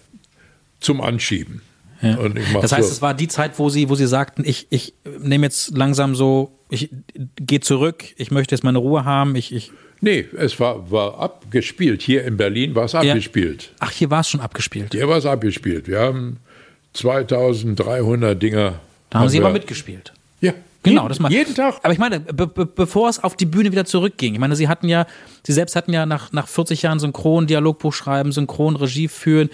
zum Anschieben. Ja. Das heißt, so. es war die Zeit, wo Sie, wo Sie sagten, ich, ich nehme jetzt langsam so, ich gehe zurück, ich möchte jetzt meine Ruhe haben, ich, ich. Nee, es war, war abgespielt. Hier in Berlin war es abgespielt. Ach, hier war es schon abgespielt. Hier war es abgespielt. Wir haben 2300 Dinger. Da haben Sie wir- aber mitgespielt. Ja. Genau, das mal. Jeden Tag. Aber ich meine, be be bevor es auf die Bühne wieder zurückging, ich meine, Sie hatten ja, Sie selbst hatten ja nach, nach 40 Jahren Synchron, Dialogbuch schreiben, Synchron, Regie führen.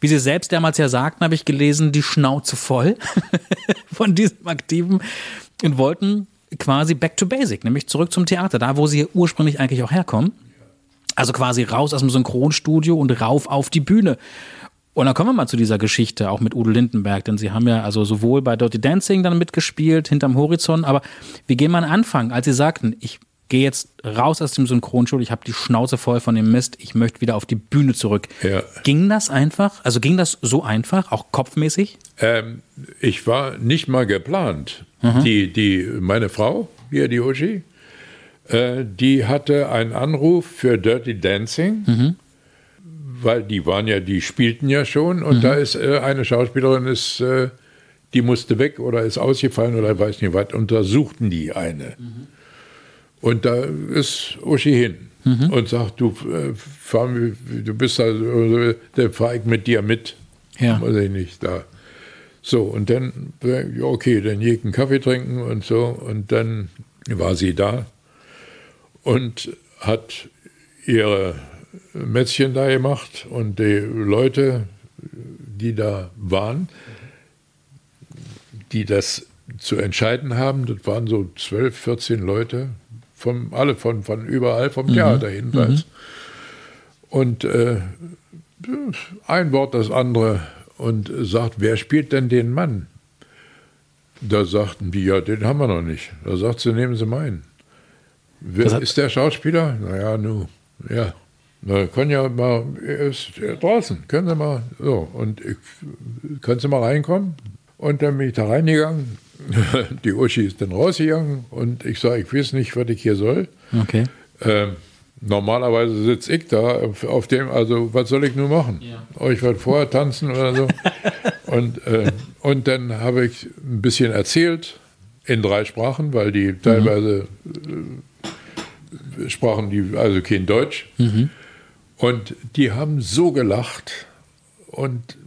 Wie Sie selbst damals ja sagten, habe ich gelesen, die Schnauze voll von diesem Aktiven und wollten quasi back to basic, nämlich zurück zum Theater, da wo Sie ursprünglich eigentlich auch herkommen. Also quasi raus aus dem Synchronstudio und rauf auf die Bühne. Und dann kommen wir mal zu dieser Geschichte, auch mit Udo Lindenberg, denn Sie haben ja also sowohl bei Dirty Dancing dann mitgespielt, hinterm Horizont, aber wir gehen mal an Anfang, als Sie sagten, ich gehe jetzt raus aus dem Synchronstudio, ich habe die Schnauze voll von dem Mist, ich möchte wieder auf die Bühne zurück. Ja. Ging das einfach? Also ging das so einfach, auch kopfmäßig? Ähm, ich war nicht mal geplant. Mhm. Die, die, meine Frau, hier die Uschi, äh, die hatte einen Anruf für Dirty Dancing, Mhm. weil die waren ja, die spielten ja schon und Mhm. da ist äh, eine Schauspielerin, ist, äh, die musste weg oder ist ausgefallen oder weiß nicht was, und da suchten die eine. Und da ist Uschi hin Mhm. und sagt, du, äh, fahr, du bist da, dann fahre ich mit dir mit. Ja. Weiß ich nicht, da. So, und dann, äh, okay, dann jeden einen Kaffee trinken und so. Und dann war sie da und hat ihre Mätzchen da gemacht und die Leute, die da waren, die das zu entscheiden haben, das waren so 12, 14 Leute, vom, alle von, von überall, vom Mhm. Theater jedenfalls. Und äh, ein Wort das andere und sagt, wer spielt denn den Mann? Da sagten die, ja, den haben wir noch nicht. Da sagt sie, nehmen Sie meinen. Wer ist der Schauspieler? Naja, nu, ja. Na, können ja mal, er ist draußen, können Sie mal, so, und ich, können Sie mal reinkommen? Und dann bin ich da reingegangen. Die Uschi ist dann rausgegangen und ich sage, ich weiß nicht, was ich hier soll. Okay. Ähm, normalerweise sitze ich da auf, dem, also was soll ich nur machen? Euch was vorher tanzen oder so. und, äh, und dann habe ich ein bisschen erzählt in drei Sprachen, weil die teilweise äh, sprachen die also kein Deutsch. Und die haben so gelacht und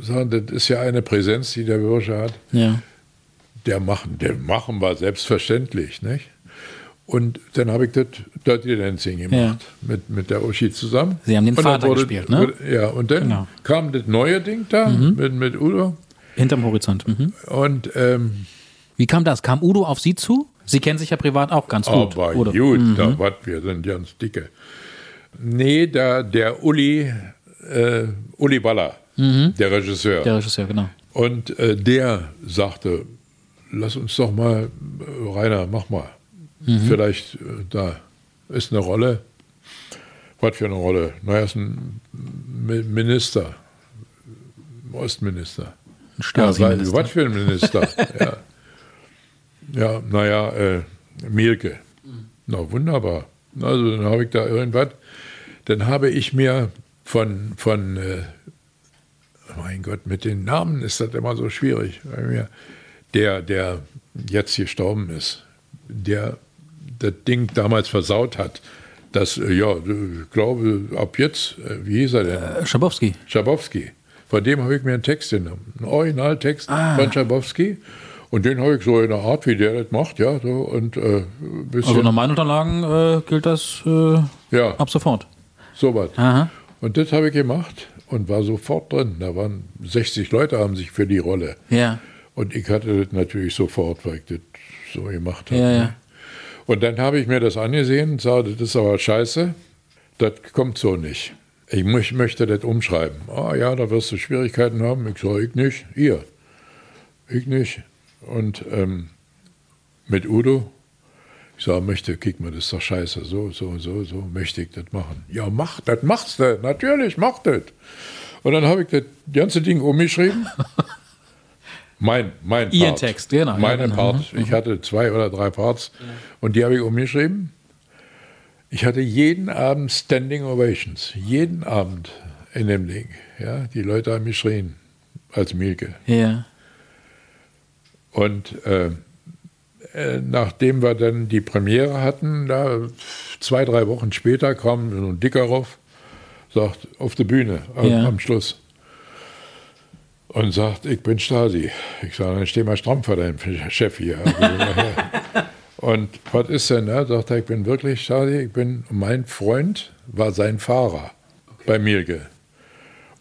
sagen, das ist ja eine Präsenz, die der Bursche hat Ja. Der machen, der machen war selbstverständlich, nicht? Und dann habe ich das Dirty Dancing gemacht mit, mit der Uschi zusammen. Sie haben den Und Vater gespielt, ne? wurde- Ja, und dann Genau. kam das neue Ding da Mhm. mit, mit Udo. Hinterm Horizont. Mhm. Und ähm, Wie kam das? Kam Udo auf Sie zu? Sie kennen sich ja privat auch ganz gut. aber oder? gut, Mhm. da was, wir sind ganz dicke. Nee, da, der Uli, äh, Uli Baller, Mhm. der Regisseur. Der Regisseur, genau. Und äh, der sagte, lass uns doch mal, äh, Rainer, mach mal. Mhm. Vielleicht äh, da ist eine Rolle. Was für eine Rolle? Na, er ist ein Mi- Minister, Ostminister. Ein Stasi-Minister. Ja, was für ein Minister? ja. ja, naja, äh, Mielke. Na, wunderbar. Also dann habe ich da irgendwas. Dann habe ich mir von, von äh, mein Gott, mit den Namen ist das immer so schwierig. Bei mir. Der, der jetzt gestorben ist, der das Ding damals versaut hat, das, äh, ja, ich glaube, ab jetzt, äh, wie hieß er denn? Schabowski. Schabowski. Von dem habe ich mir einen Text genommen, einen Originaltext Ah. von Schabowski. Und den habe ich so in der Art, wie der das macht, ja, so und äh. Also nach meinen Unterlagen äh, gilt das äh, ja, ab sofort. sowas. Aha. Und das habe ich gemacht und war sofort drin. Da waren 60 Leute, haben sich für die Rolle. Ja. Und ich hatte das natürlich sofort, weil ich das so gemacht habe. Ja, ja. ne? Und dann habe ich mir das angesehen und sage, das ist aber scheiße, das kommt so nicht. Ich möch, möchte das umschreiben. Ah ja, da wirst du Schwierigkeiten haben. Ich sage, ich nicht, ihr. Ich nicht. Und ähm, mit Udo, ich sage, möchte, kick mal, das ist doch scheiße, so, so, so, so, möchte ich das machen. Ja, mach das, machst du, natürlich, mach das. Und dann habe ich das ganze Ding umgeschrieben. Mein, mein Ihren Part. Text, genau, ja, Meine genau. Part. Ich hatte zwei oder drei Parts und die habe ich umgeschrieben. Ich hatte jeden Abend Standing Ovations. Jeden Abend in dem Ding. Ja, die Leute haben geschrien als Mielke. Ja. Und äh, äh, nachdem wir dann die Premiere hatten, da zwei, drei Wochen später kam so ein Dicker rauf, sagt, auf der Bühne am, Ja. am Schluss. Und sagt, ich bin Stasi. Ich sage, dann steh mal stramm vor deinem Chef hier. Also, und was ist denn? Sagt er, ich bin wirklich Stasi. Ich bin, mein Freund war sein Fahrer bei Mielke.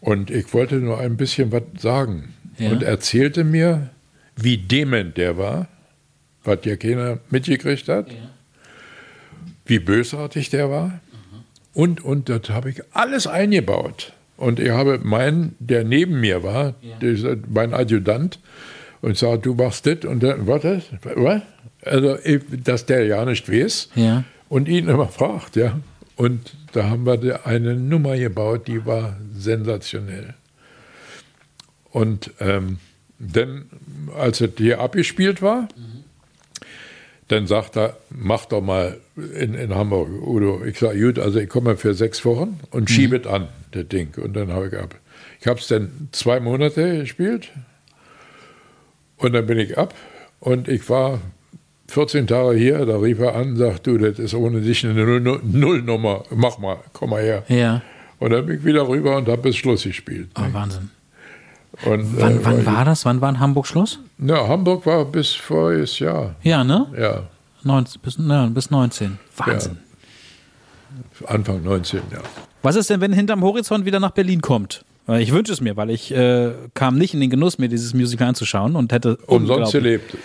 Und ich wollte nur ein bisschen was sagen. Ja. Und erzählte mir, wie dement der war, was ja keiner mitgekriegt hat, wie bösartig der war. Und, und das habe ich alles eingebaut. Und ich habe meinen, der neben mir war, dieser, mein Adjutant, und sage, du machst das und dann, das? Was? Also, dass der ja nicht weiß Ja. und ihn immer fragt, ja. Und da haben wir eine Nummer gebaut, die war sensationell. Und ähm, dann, als es hier abgespielt war, dann sagt er, mach doch mal in, in Hamburg, Udo. Ich sage, gut, also ich komme für sechs Wochen und schiebe es an, das Ding. Und dann habe ich ab. Ich habe es dann zwei Monate gespielt und dann bin ich ab und ich war 14 Tage hier, da rief er an, sagt, du, das ist ohne dich eine Null- Nullnummer, mach mal, komm mal her. Ja. Und dann bin ich wieder rüber und habe bis Schluss gespielt. Oh, Wahnsinn. Und, Wann, äh, wann war das? Wann war in Hamburg Schluss? Na, Hamburg war bis voriges Jahr. Ja, ne? Ja, 19, bis, ja, bis 19. Wahnsinn. Anfang 19, ja. Was ist denn, wenn hinterm Horizont wieder nach Berlin kommt? Ich wünsche es mir, weil ich äh, kam nicht in den Genuss, mir dieses Musical anzuschauen und hätte Umsonst gelebt.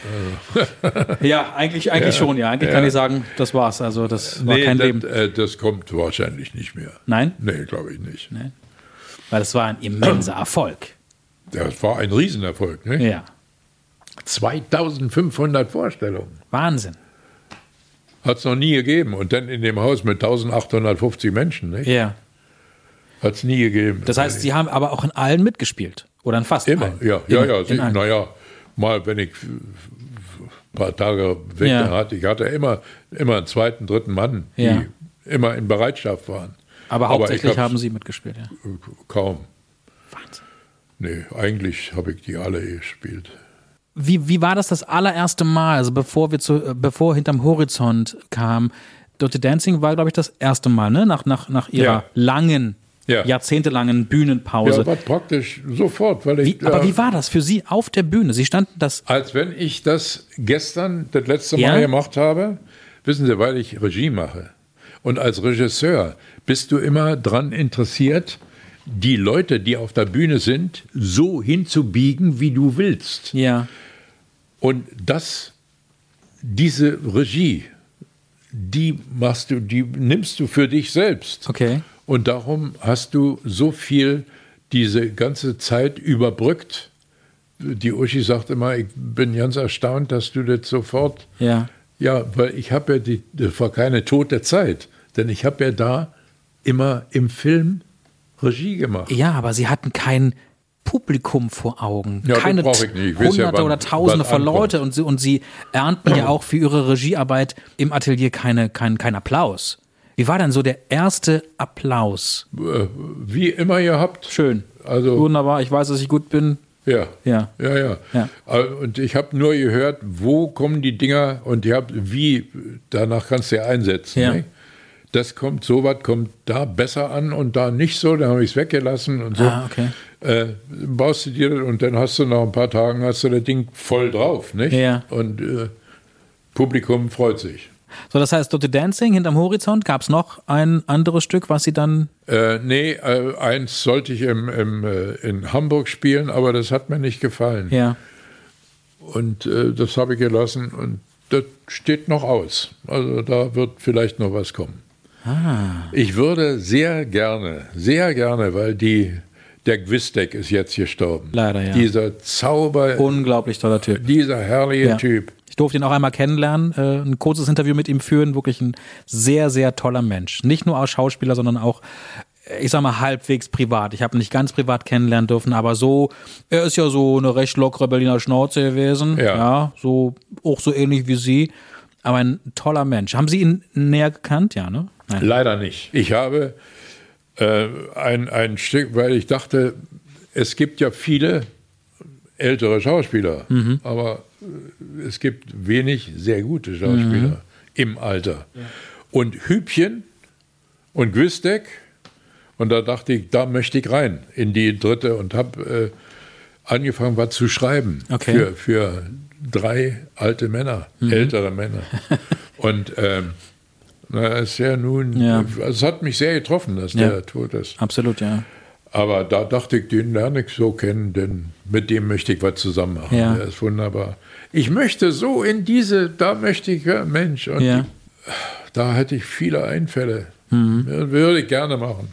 Ja, eigentlich, eigentlich Ja. schon, ja. Eigentlich Ja. kann ich sagen, das war's. Also das war nee, kein das, Leben. Äh, das kommt wahrscheinlich nicht mehr. Nein? Nee, glaube ich nicht. Nee. Weil das war ein immenser Erfolg. Das war ein Riesenerfolg. Ne? Ja. 2500 Vorstellungen. Wahnsinn. Hat es noch nie gegeben. Und dann in dem Haus mit 1850 Menschen. Ne? Ja. Hat es nie gegeben. Das heißt, Sie haben aber auch in allen mitgespielt. Oder in fast Immer, allen. ja, ja, ja. Sie, naja, mal, wenn ich ein paar Tage weg Ja. hatte, ich hatte immer, immer einen zweiten, dritten Mann, die Ja. immer in Bereitschaft waren. Aber ich hauptsächlich hab's haben Sie mitgespielt, ja. Kaum. Nee, eigentlich habe ich die alle gespielt. Wie, wie war das das allererste Mal, also bevor wir zu, äh, bevor hinterm Horizont kam? Dirty Dancing war, glaube ich, das erste Mal, ne? Nach, nach, nach ihrer Ja. langen, Ja. jahrzehntelangen Bühnenpause. Ja, war praktisch sofort, weil ich. wie, aber äh, wie war das für Sie auf der Bühne? Sie standen das. Als wenn ich das gestern das letzte Mal Ja? gemacht habe, wissen Sie, weil ich Regie mache. Und als Regisseur bist du immer daran interessiert, die Leute, die auf der Bühne sind, so hinzubiegen, wie du willst. Ja. Und das, diese Regie, die machst du, die nimmst du für dich selbst. Okay. Und darum hast du so viel diese ganze Zeit überbrückt. Die Uschi sagt immer, ich bin ganz erstaunt, dass du das sofort. Ja. Ja, weil ich habe ja die, das war keine tote Zeit, denn ich habe ja da immer im Film Regie gemacht. Ja, aber Sie hatten kein Publikum vor Augen. Ja, Keine weiß ja, Hunderte wann- oder Tausende von ankommt. Leute und Sie, und Sie ernten ja auch für Ihre Regiearbeit im Atelier keine, kein, kein Applaus. Wie war denn so der erste Applaus? Äh, Wie immer ihr habt. Schön. Also, Wunderbar, ich weiß, dass ich gut bin. ja. Ja. Ja, ja. Ja. Und ich habe nur gehört, wo kommen die Dinger und ihr habt, wie, danach kannst du ja einsetzen. Ja. Ne? Das kommt, so was kommt da besser an und da nicht so, dann habe ich es weggelassen und so. Ah, okay. äh, baust du dir das und dann hast du nach ein paar Tagen hast du das Ding voll drauf, nicht? Ja. Und äh, Publikum freut sich. So, das heißt, Dirty Dancing hinterm Horizont, gab es noch ein anderes Stück, was Sie dann. Äh, nee, äh, eins sollte ich im, im, äh, in Hamburg spielen, aber das hat mir nicht gefallen. Ja. Und äh, das habe ich gelassen und das steht noch aus. Also da wird vielleicht noch was kommen. Ah. Ich würde sehr gerne, sehr gerne, weil die, der Gwistek ist jetzt gestorben. Leider, ja. Dieser Zauber. Unglaublich toller Typ. Dieser herrliche Ja. Typ. Ich durfte ihn auch einmal kennenlernen, äh, ein kurzes Interview mit ihm führen. Wirklich ein sehr, sehr toller Mensch. Nicht nur als Schauspieler, sondern auch, ich sag mal, halbwegs privat. Ich habe ihn nicht ganz privat kennenlernen dürfen, aber so, er ist ja so eine recht lockere Berliner Schnauze gewesen. Ja. so, auch so ähnlich wie Sie. Aber ein toller Mensch. Haben Sie ihn näher gekannt? Ja, ne? Nein. Leider nicht. Ich habe äh, ein, ein Stück, weil ich dachte, es gibt ja viele ältere Schauspieler, Mhm. aber äh, es gibt wenig sehr gute Schauspieler Mhm. im Alter. Und Hübchen und Gwistek, und da dachte ich, da möchte ich rein in die dritte und habe äh, angefangen, was zu schreiben Okay. für, für drei alte Männer, Mhm. ältere Männer. und ähm, na, ist ja nun, Ja. also es hat mich sehr getroffen, dass Ja. der tot ist. Absolut, ja. Aber da dachte ich, den lerne ich so kennen, denn mit dem möchte ich was zusammen machen. Ja. Der ist wunderbar. Ich möchte so in diese, da möchte ich, ja, Mensch, und Ja. da hätte ich viele Einfälle. Mhm. Ja, Würde ich gerne machen.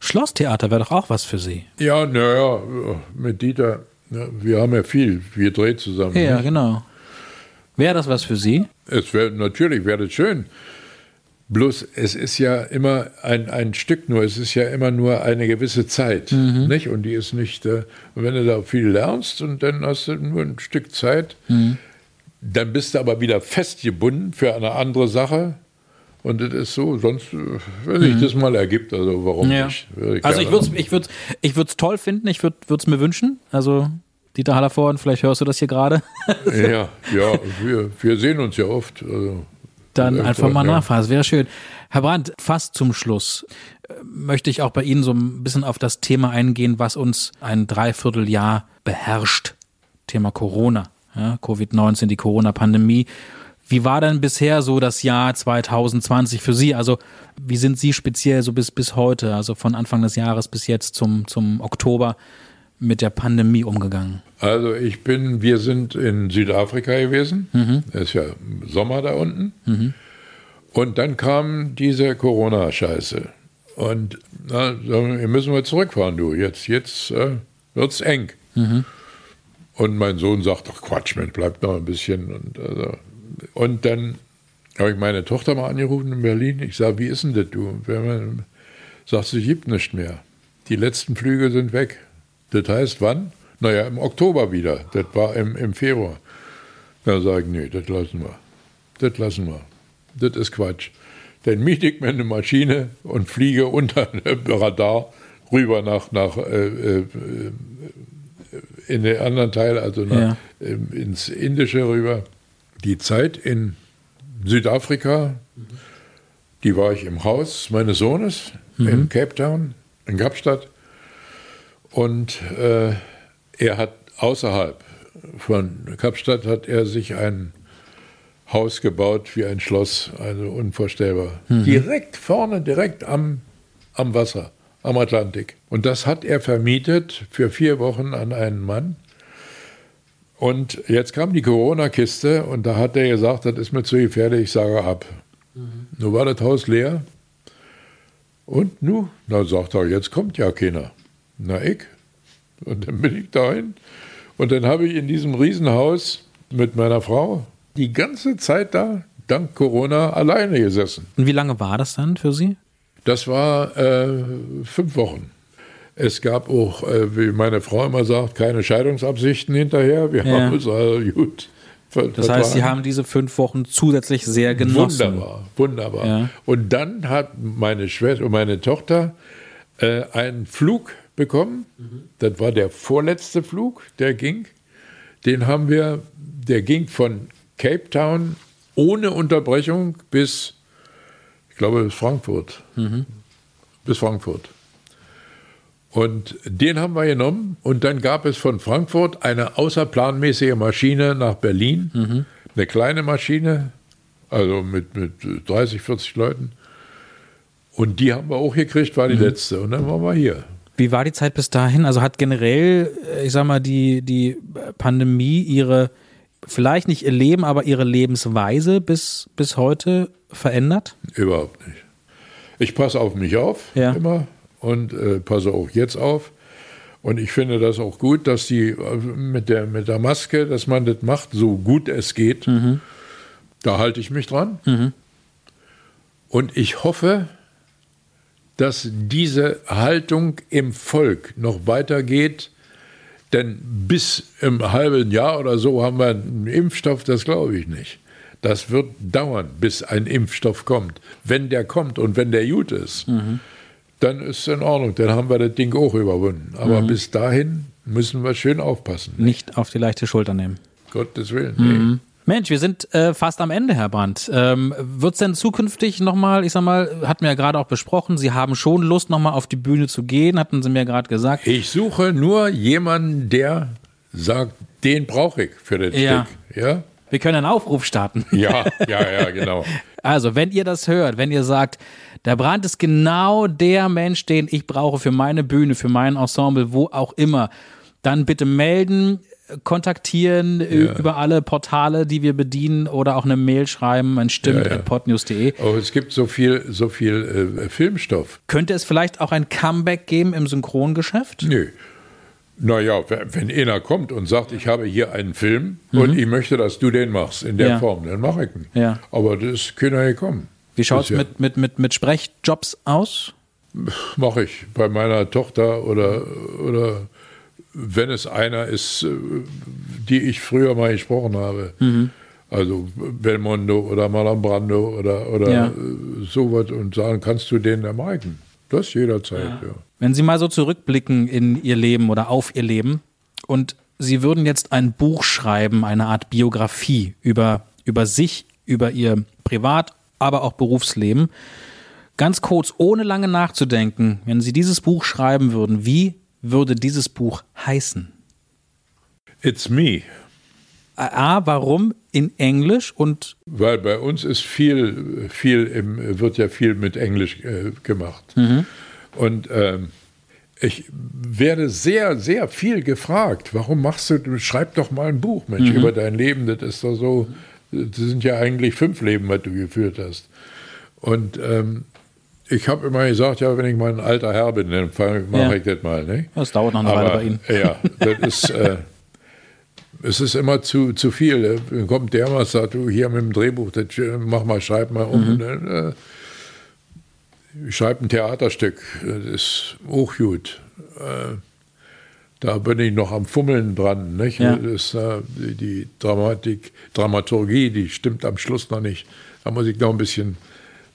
Schlosstheater wäre doch auch was für Sie. Ja, naja, mit Dieter, wir haben ja viel, wir drehen zusammen. Ja, nicht? genau. Wäre das was für Sie? Es wäre natürlich wäre das schön. Bloß es ist ja immer ein, ein Stück nur, es ist ja immer nur eine gewisse Zeit, Mhm. nicht? Und die ist nicht, äh, wenn du da viel lernst und dann hast du nur ein Stück Zeit, Mhm. dann bist du aber wieder festgebunden für eine andere Sache. Und das ist so, sonst, äh, wenn sich Mhm. das mal ergibt, also warum Ja. nicht? Würde Also ich würde es ich würd's, ich würd's toll finden, ich würde es mir wünschen. Also Dieter Hallervorden, vielleicht hörst du das hier gerade. Ja, ja, wir, wir sehen uns ja oft. Also, Dann einfach mal ja. nachfragen, das wäre schön. Herr Brandt, fast zum Schluss äh, möchte ich auch bei Ihnen so ein bisschen auf das Thema eingehen, was uns ein Dreivierteljahr beherrscht. Thema Corona, ja, Covid-19, die Corona-Pandemie. Wie war denn bisher so das Jahr 2020 für Sie? Also wie sind Sie speziell so bis, bis heute, also von Anfang des Jahres bis jetzt zum, zum Oktober mit der Pandemie umgegangen? Also ich bin, wir sind in Südafrika gewesen. Mhm. Es ist ja Sommer da unten. Mhm. Und dann kam diese Corona-Scheiße. Und na, sagen wir, hier müssen wir zurückfahren, du. Jetzt, jetzt äh, wird's eng. Mhm. Und mein Sohn sagt, ach Quatsch, Mensch, bleibt noch ein bisschen. Und, also, und dann habe ich meine Tochter mal angerufen in Berlin. Ich sage, wie ist denn das, du? Wenn man, sagt sie, gibt nicht mehr. Die letzten Flüge sind weg. Das heißt, wann? Naja, im Oktober wieder. Das war im, im Februar. Da sage ich, nee, das lassen wir. Das lassen wir. Das ist Quatsch. Dann miete ich mir eine Maschine und fliege unter dem Radar rüber nach, nach äh, äh, in den anderen Teil, also nach, Ja. ähm, ins Indische rüber. Die Zeit in Südafrika, die war ich im Haus meines Sohnes Mhm. in Cape Town, in Kapstadt. Und äh, er hat außerhalb von Kapstadt hat er sich ein Haus gebaut wie ein Schloss, also unvorstellbar. Mhm. Direkt vorne, direkt am, am Wasser, am Atlantik. Und das hat er vermietet für vier Wochen an einen Mann. Und jetzt kam die Corona-Kiste und da hat er gesagt, das ist mir zu gefährlich, ich sage ab. Nun war das Haus leer. Und nu, na sagt er, jetzt kommt ja keiner. Na ich. Und dann bin ich dahin. Und dann habe ich in diesem Riesenhaus mit meiner Frau die ganze Zeit da, dank Corona, alleine gesessen. Und wie lange war das dann für Sie? Das war äh, fünf Wochen. Es gab auch, äh, wie meine Frau immer sagt, keine Scheidungsabsichten hinterher. Wir Ja. haben uns also gut. Das heißt, Sie haben diese fünf Wochen zusätzlich sehr genossen. Wunderbar, wunderbar. Ja. Und dann hat meine Schwester und meine Tochter äh, einen Flug bekommen. Das war der vorletzte Flug, der ging. Den haben wir, der ging von Cape Town ohne Unterbrechung bis, ich glaube, bis Frankfurt. Mhm. Bis Frankfurt. Und den haben wir genommen und dann gab es von Frankfurt eine außerplanmäßige Maschine nach Berlin. Mhm. Eine kleine Maschine, also mit, mit 30, 40 Leuten. Und die haben wir auch gekriegt, war die Mhm. letzte. Und dann waren wir hier. Wie war die Zeit bis dahin? Also hat generell, äh, ich sag mal, die, die Pandemie ihre, vielleicht nicht ihr Leben, aber ihre Lebensweise bis, bis heute verändert? Überhaupt nicht. Ich passe auf mich auf, Ja. immer, und äh, passe auch jetzt auf. Und ich finde das auch gut, dass die äh, mit der, mit der Maske, dass man das macht, so gut es geht. Da halte ich mich dran. Und ich hoffe, dass diese Haltung im Volk noch weitergeht. Denn bis im halben Jahr oder so haben wir einen Impfstoff, das glaube ich nicht. Das wird dauern, bis ein Impfstoff kommt. Wenn der kommt und wenn der gut ist, dann ist es in Ordnung. Dann haben wir das Ding auch überwunden. Aber Mhm. bis dahin müssen wir schön aufpassen. Nicht auf die leichte Schulter nehmen. Gottes Willen. Mhm. Mensch, wir sind äh, fast am Ende, Herr Brandt. Ähm, Wird es denn zukünftig nochmal, ich sag mal, hatten wir ja gerade auch besprochen, Sie haben schon Lust, nochmal auf die Bühne zu gehen, hatten Sie mir gerade gesagt. Ich suche nur jemanden, der sagt, den brauche ich für das Ja. Stück. Ja? Wir können einen Aufruf starten. Ja, ja, ja, genau. Also, wenn ihr das hört, wenn ihr sagt, der Brand ist genau der Mensch, den ich brauche für meine Bühne, für mein Ensemble, wo auch immer, dann bitte melden, kontaktieren ü- über alle Portale, die wir bedienen oder auch eine Mail schreiben an stimmt.podnews.de. Aber es gibt so viel, so viel äh, Filmstoff. Könnte es vielleicht auch ein Comeback geben im Synchrongeschäft? Nö. Naja, wenn einer kommt und sagt, ich habe hier einen Film Mhm. und ich möchte, dass du den machst in der Ja. Form, dann mache ich ihn. Ja. Aber das kann ja kommen. Wie schaut es ja- mit, mit, mit, mit Sprechjobs aus? Mache ich bei meiner Tochter oder, oder wenn es einer ist, äh, die ich früher mal gesprochen habe. Mhm. Also Belmondo oder Marlon Brando oder, oder Ja. äh, sowas und sagen, kannst du den ermeigen? Das jederzeit, ja. Wenn Sie mal so zurückblicken in Ihr Leben oder auf Ihr Leben und Sie würden jetzt ein Buch schreiben, eine Art Biografie über, über sich, über Ihr Privat, aber auch Berufsleben. Ganz kurz, ohne lange nachzudenken, wenn Sie dieses Buch schreiben würden, wie würde dieses Buch heißen? It's me. A, warum in Englisch und Weil bei uns ist viel, viel im, wird ja viel mit Englisch äh, gemacht. Mhm. Und ähm, ich werde sehr, sehr viel gefragt. Warum machst du, schreib doch mal ein Buch, Mensch, Mhm. über dein Leben. Das ist doch so, das sind ja eigentlich fünf Leben, was du geführt hast. Und ähm, ich habe immer gesagt, ja, wenn ich mal ein alter Herr bin, dann mache Ja. ich das mal. Ne? Das dauert noch eine Weile bei Ihnen. Ja, das ist, äh, es ist immer zu, zu viel. Dann kommt der mal und sagt, du hier mit dem Drehbuch, das, mach mal, schreib mal um. Mhm. Dann, äh, ich schreibe ein Theaterstück, das ist auch gut. Äh, da bin ich noch am Fummeln dran. Nicht? Ja. Das äh, die, die Dramatik, Dramaturgie, die stimmt am Schluss noch nicht. Da muss ich noch ein bisschen,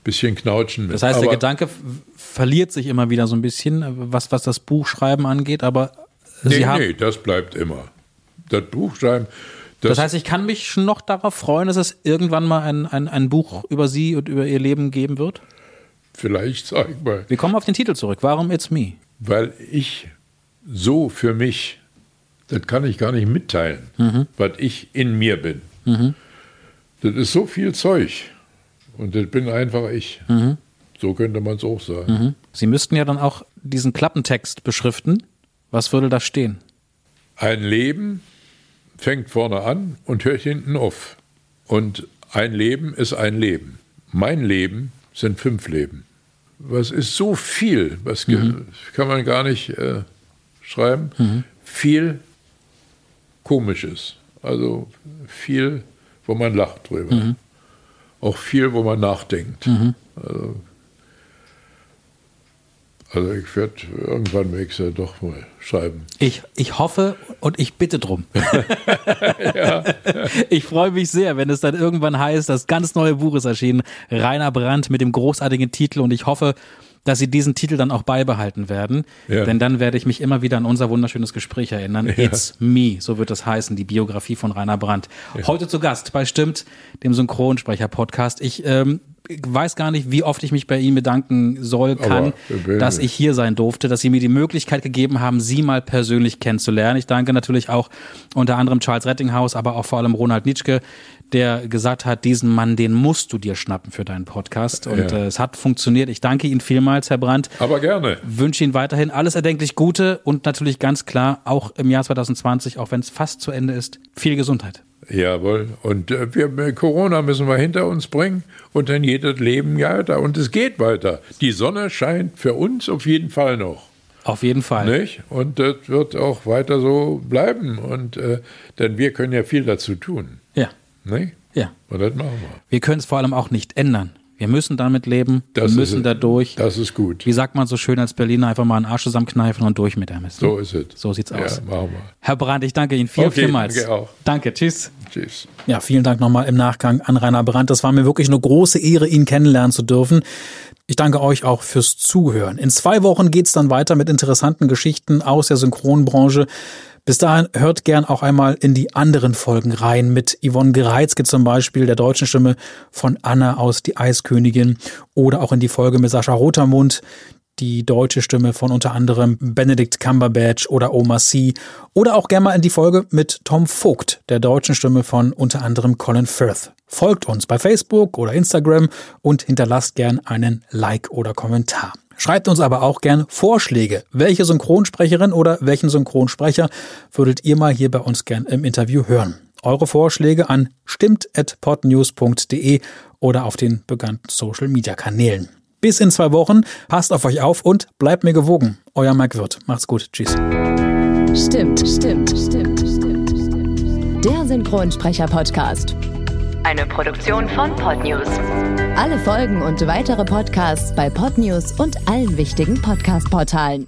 bisschen knautschen. Mit. Das heißt, der Aber- Gedanke f- verliert sich immer wieder so ein bisschen, was, was das Buchschreiben angeht, aber Sie Nee, haben. nee, das bleibt immer. Das Buchschreiben, das, Das heißt, ich kann mich schon noch darauf freuen, dass es irgendwann mal ein, ein, ein Buch über Sie und über Ihr Leben geben wird? vielleicht sag ich mal, Wir kommen auf den Titel zurück. Warum It's Me? weil ich so für mich, das kann ich gar nicht mitteilen, was ich in mir bin. Das ist so viel Zeug und das bin einfach ich. So könnte man es auch sagen. Sie müssten ja dann auch diesen Klappentext beschriften. Was würde da stehen? Ein Leben fängt vorne an und hört hinten auf. Und ein Leben ist ein Leben. Mein Leben sind fünf Leben. Was ist so viel, was ge- kann man gar nicht äh, schreiben. Viel Komisches. Also viel, wo man lacht drüber. Auch viel, wo man nachdenkt. Also, also ich werde irgendwann werde ich es doch mal schreiben. Ich, ich hoffe und ich bitte drum. Ich freue mich sehr, wenn es dann irgendwann heißt, das ganz neue Buch ist erschienen, Rainer Brandt mit dem großartigen Titel und ich hoffe, dass Sie diesen Titel dann auch beibehalten werden, Ja. denn dann werde ich mich immer wieder an unser wunderschönes Gespräch erinnern. It's Me, so wird es heißen, die Biografie von Rainer Brandt. Heute zu Gast bei Stimmt, dem Synchronsprecher-Podcast. Ich ähm, weiß gar nicht, wie oft ich mich bei Ihnen bedanken soll, kann, dass ich hier sein durfte, dass Sie mir die Möglichkeit gegeben haben, Sie mal persönlich kennenzulernen. Ich danke natürlich auch unter anderem Charles Rettinghaus, aber auch vor allem Ronald Nitschke, der gesagt hat, diesen Mann, den musst du dir schnappen für deinen Podcast. Und ja. äh, es hat funktioniert. Ich danke Ihnen vielmals, Herr Brandt. Aber gerne. Wünsche Ihnen weiterhin alles erdenklich Gute und natürlich ganz klar, auch im Jahr 2020, auch wenn es fast zu Ende ist, viel Gesundheit. Jawohl. Und äh, wir, Corona müssen wir hinter uns bringen und dann jedes Leben weiter. Und es geht weiter. Die Sonne scheint für uns auf jeden Fall noch. Auf jeden Fall. Nicht? Und das wird auch weiter so bleiben. Und äh, denn wir können ja viel dazu tun. Ja. Nicht? Ja. Und das machen wir. Wir können es vor allem auch nicht ändern. Wir müssen damit leben, das wir müssen ist, da durch. Das ist gut. Wie sagt man so schön als Berliner, einfach mal einen Arsch zusammenkneifen und durch mit der Mist. So ist es. So sieht's aus. Ja, machen wir. Herr Brandt, ich danke Ihnen viel, okay, vielmals. Danke auch. Danke, tschüss. Tschüss. Ja, vielen Dank nochmal im Nachgang an Rainer Brandt. Das war mir wirklich eine große Ehre, ihn kennenlernen zu dürfen. Ich danke euch auch fürs Zuhören. In zwei Wochen geht's dann weiter mit interessanten Geschichten aus der Synchronbranche. Bis dahin hört gern auch einmal in die anderen Folgen rein mit Yvonne Gereitzke zum Beispiel, der deutschen Stimme von Anna aus Die Eiskönigin oder auch in die Folge mit Sascha Rotermund, die deutsche Stimme von unter anderem Benedict Cumberbatch oder Omar Sy oder auch gerne mal in die Folge mit Tom Vogt, der deutschen Stimme von unter anderem Colin Firth. Folgt uns bei Facebook oder Instagram und hinterlasst gern einen Like oder Kommentar. Schreibt uns aber auch gern Vorschläge. Welche Synchronsprecherin oder welchen Synchronsprecher würdet ihr mal hier bei uns gern im Interview hören? Eure Vorschläge an stimmt.podnews.de oder auf den bekannten Social Media Kanälen. Bis in zwei Wochen. Passt auf euch auf und bleibt mir gewogen. Euer Mike Wirth. Macht's gut. Tschüss. Stimmt, stimmt, stimmt, stimmt, stimmt. Der Synchronsprecher-Podcast. Eine Produktion von Podnews. Alle Folgen und weitere Podcasts bei Podnews und allen wichtigen Podcast-Portalen.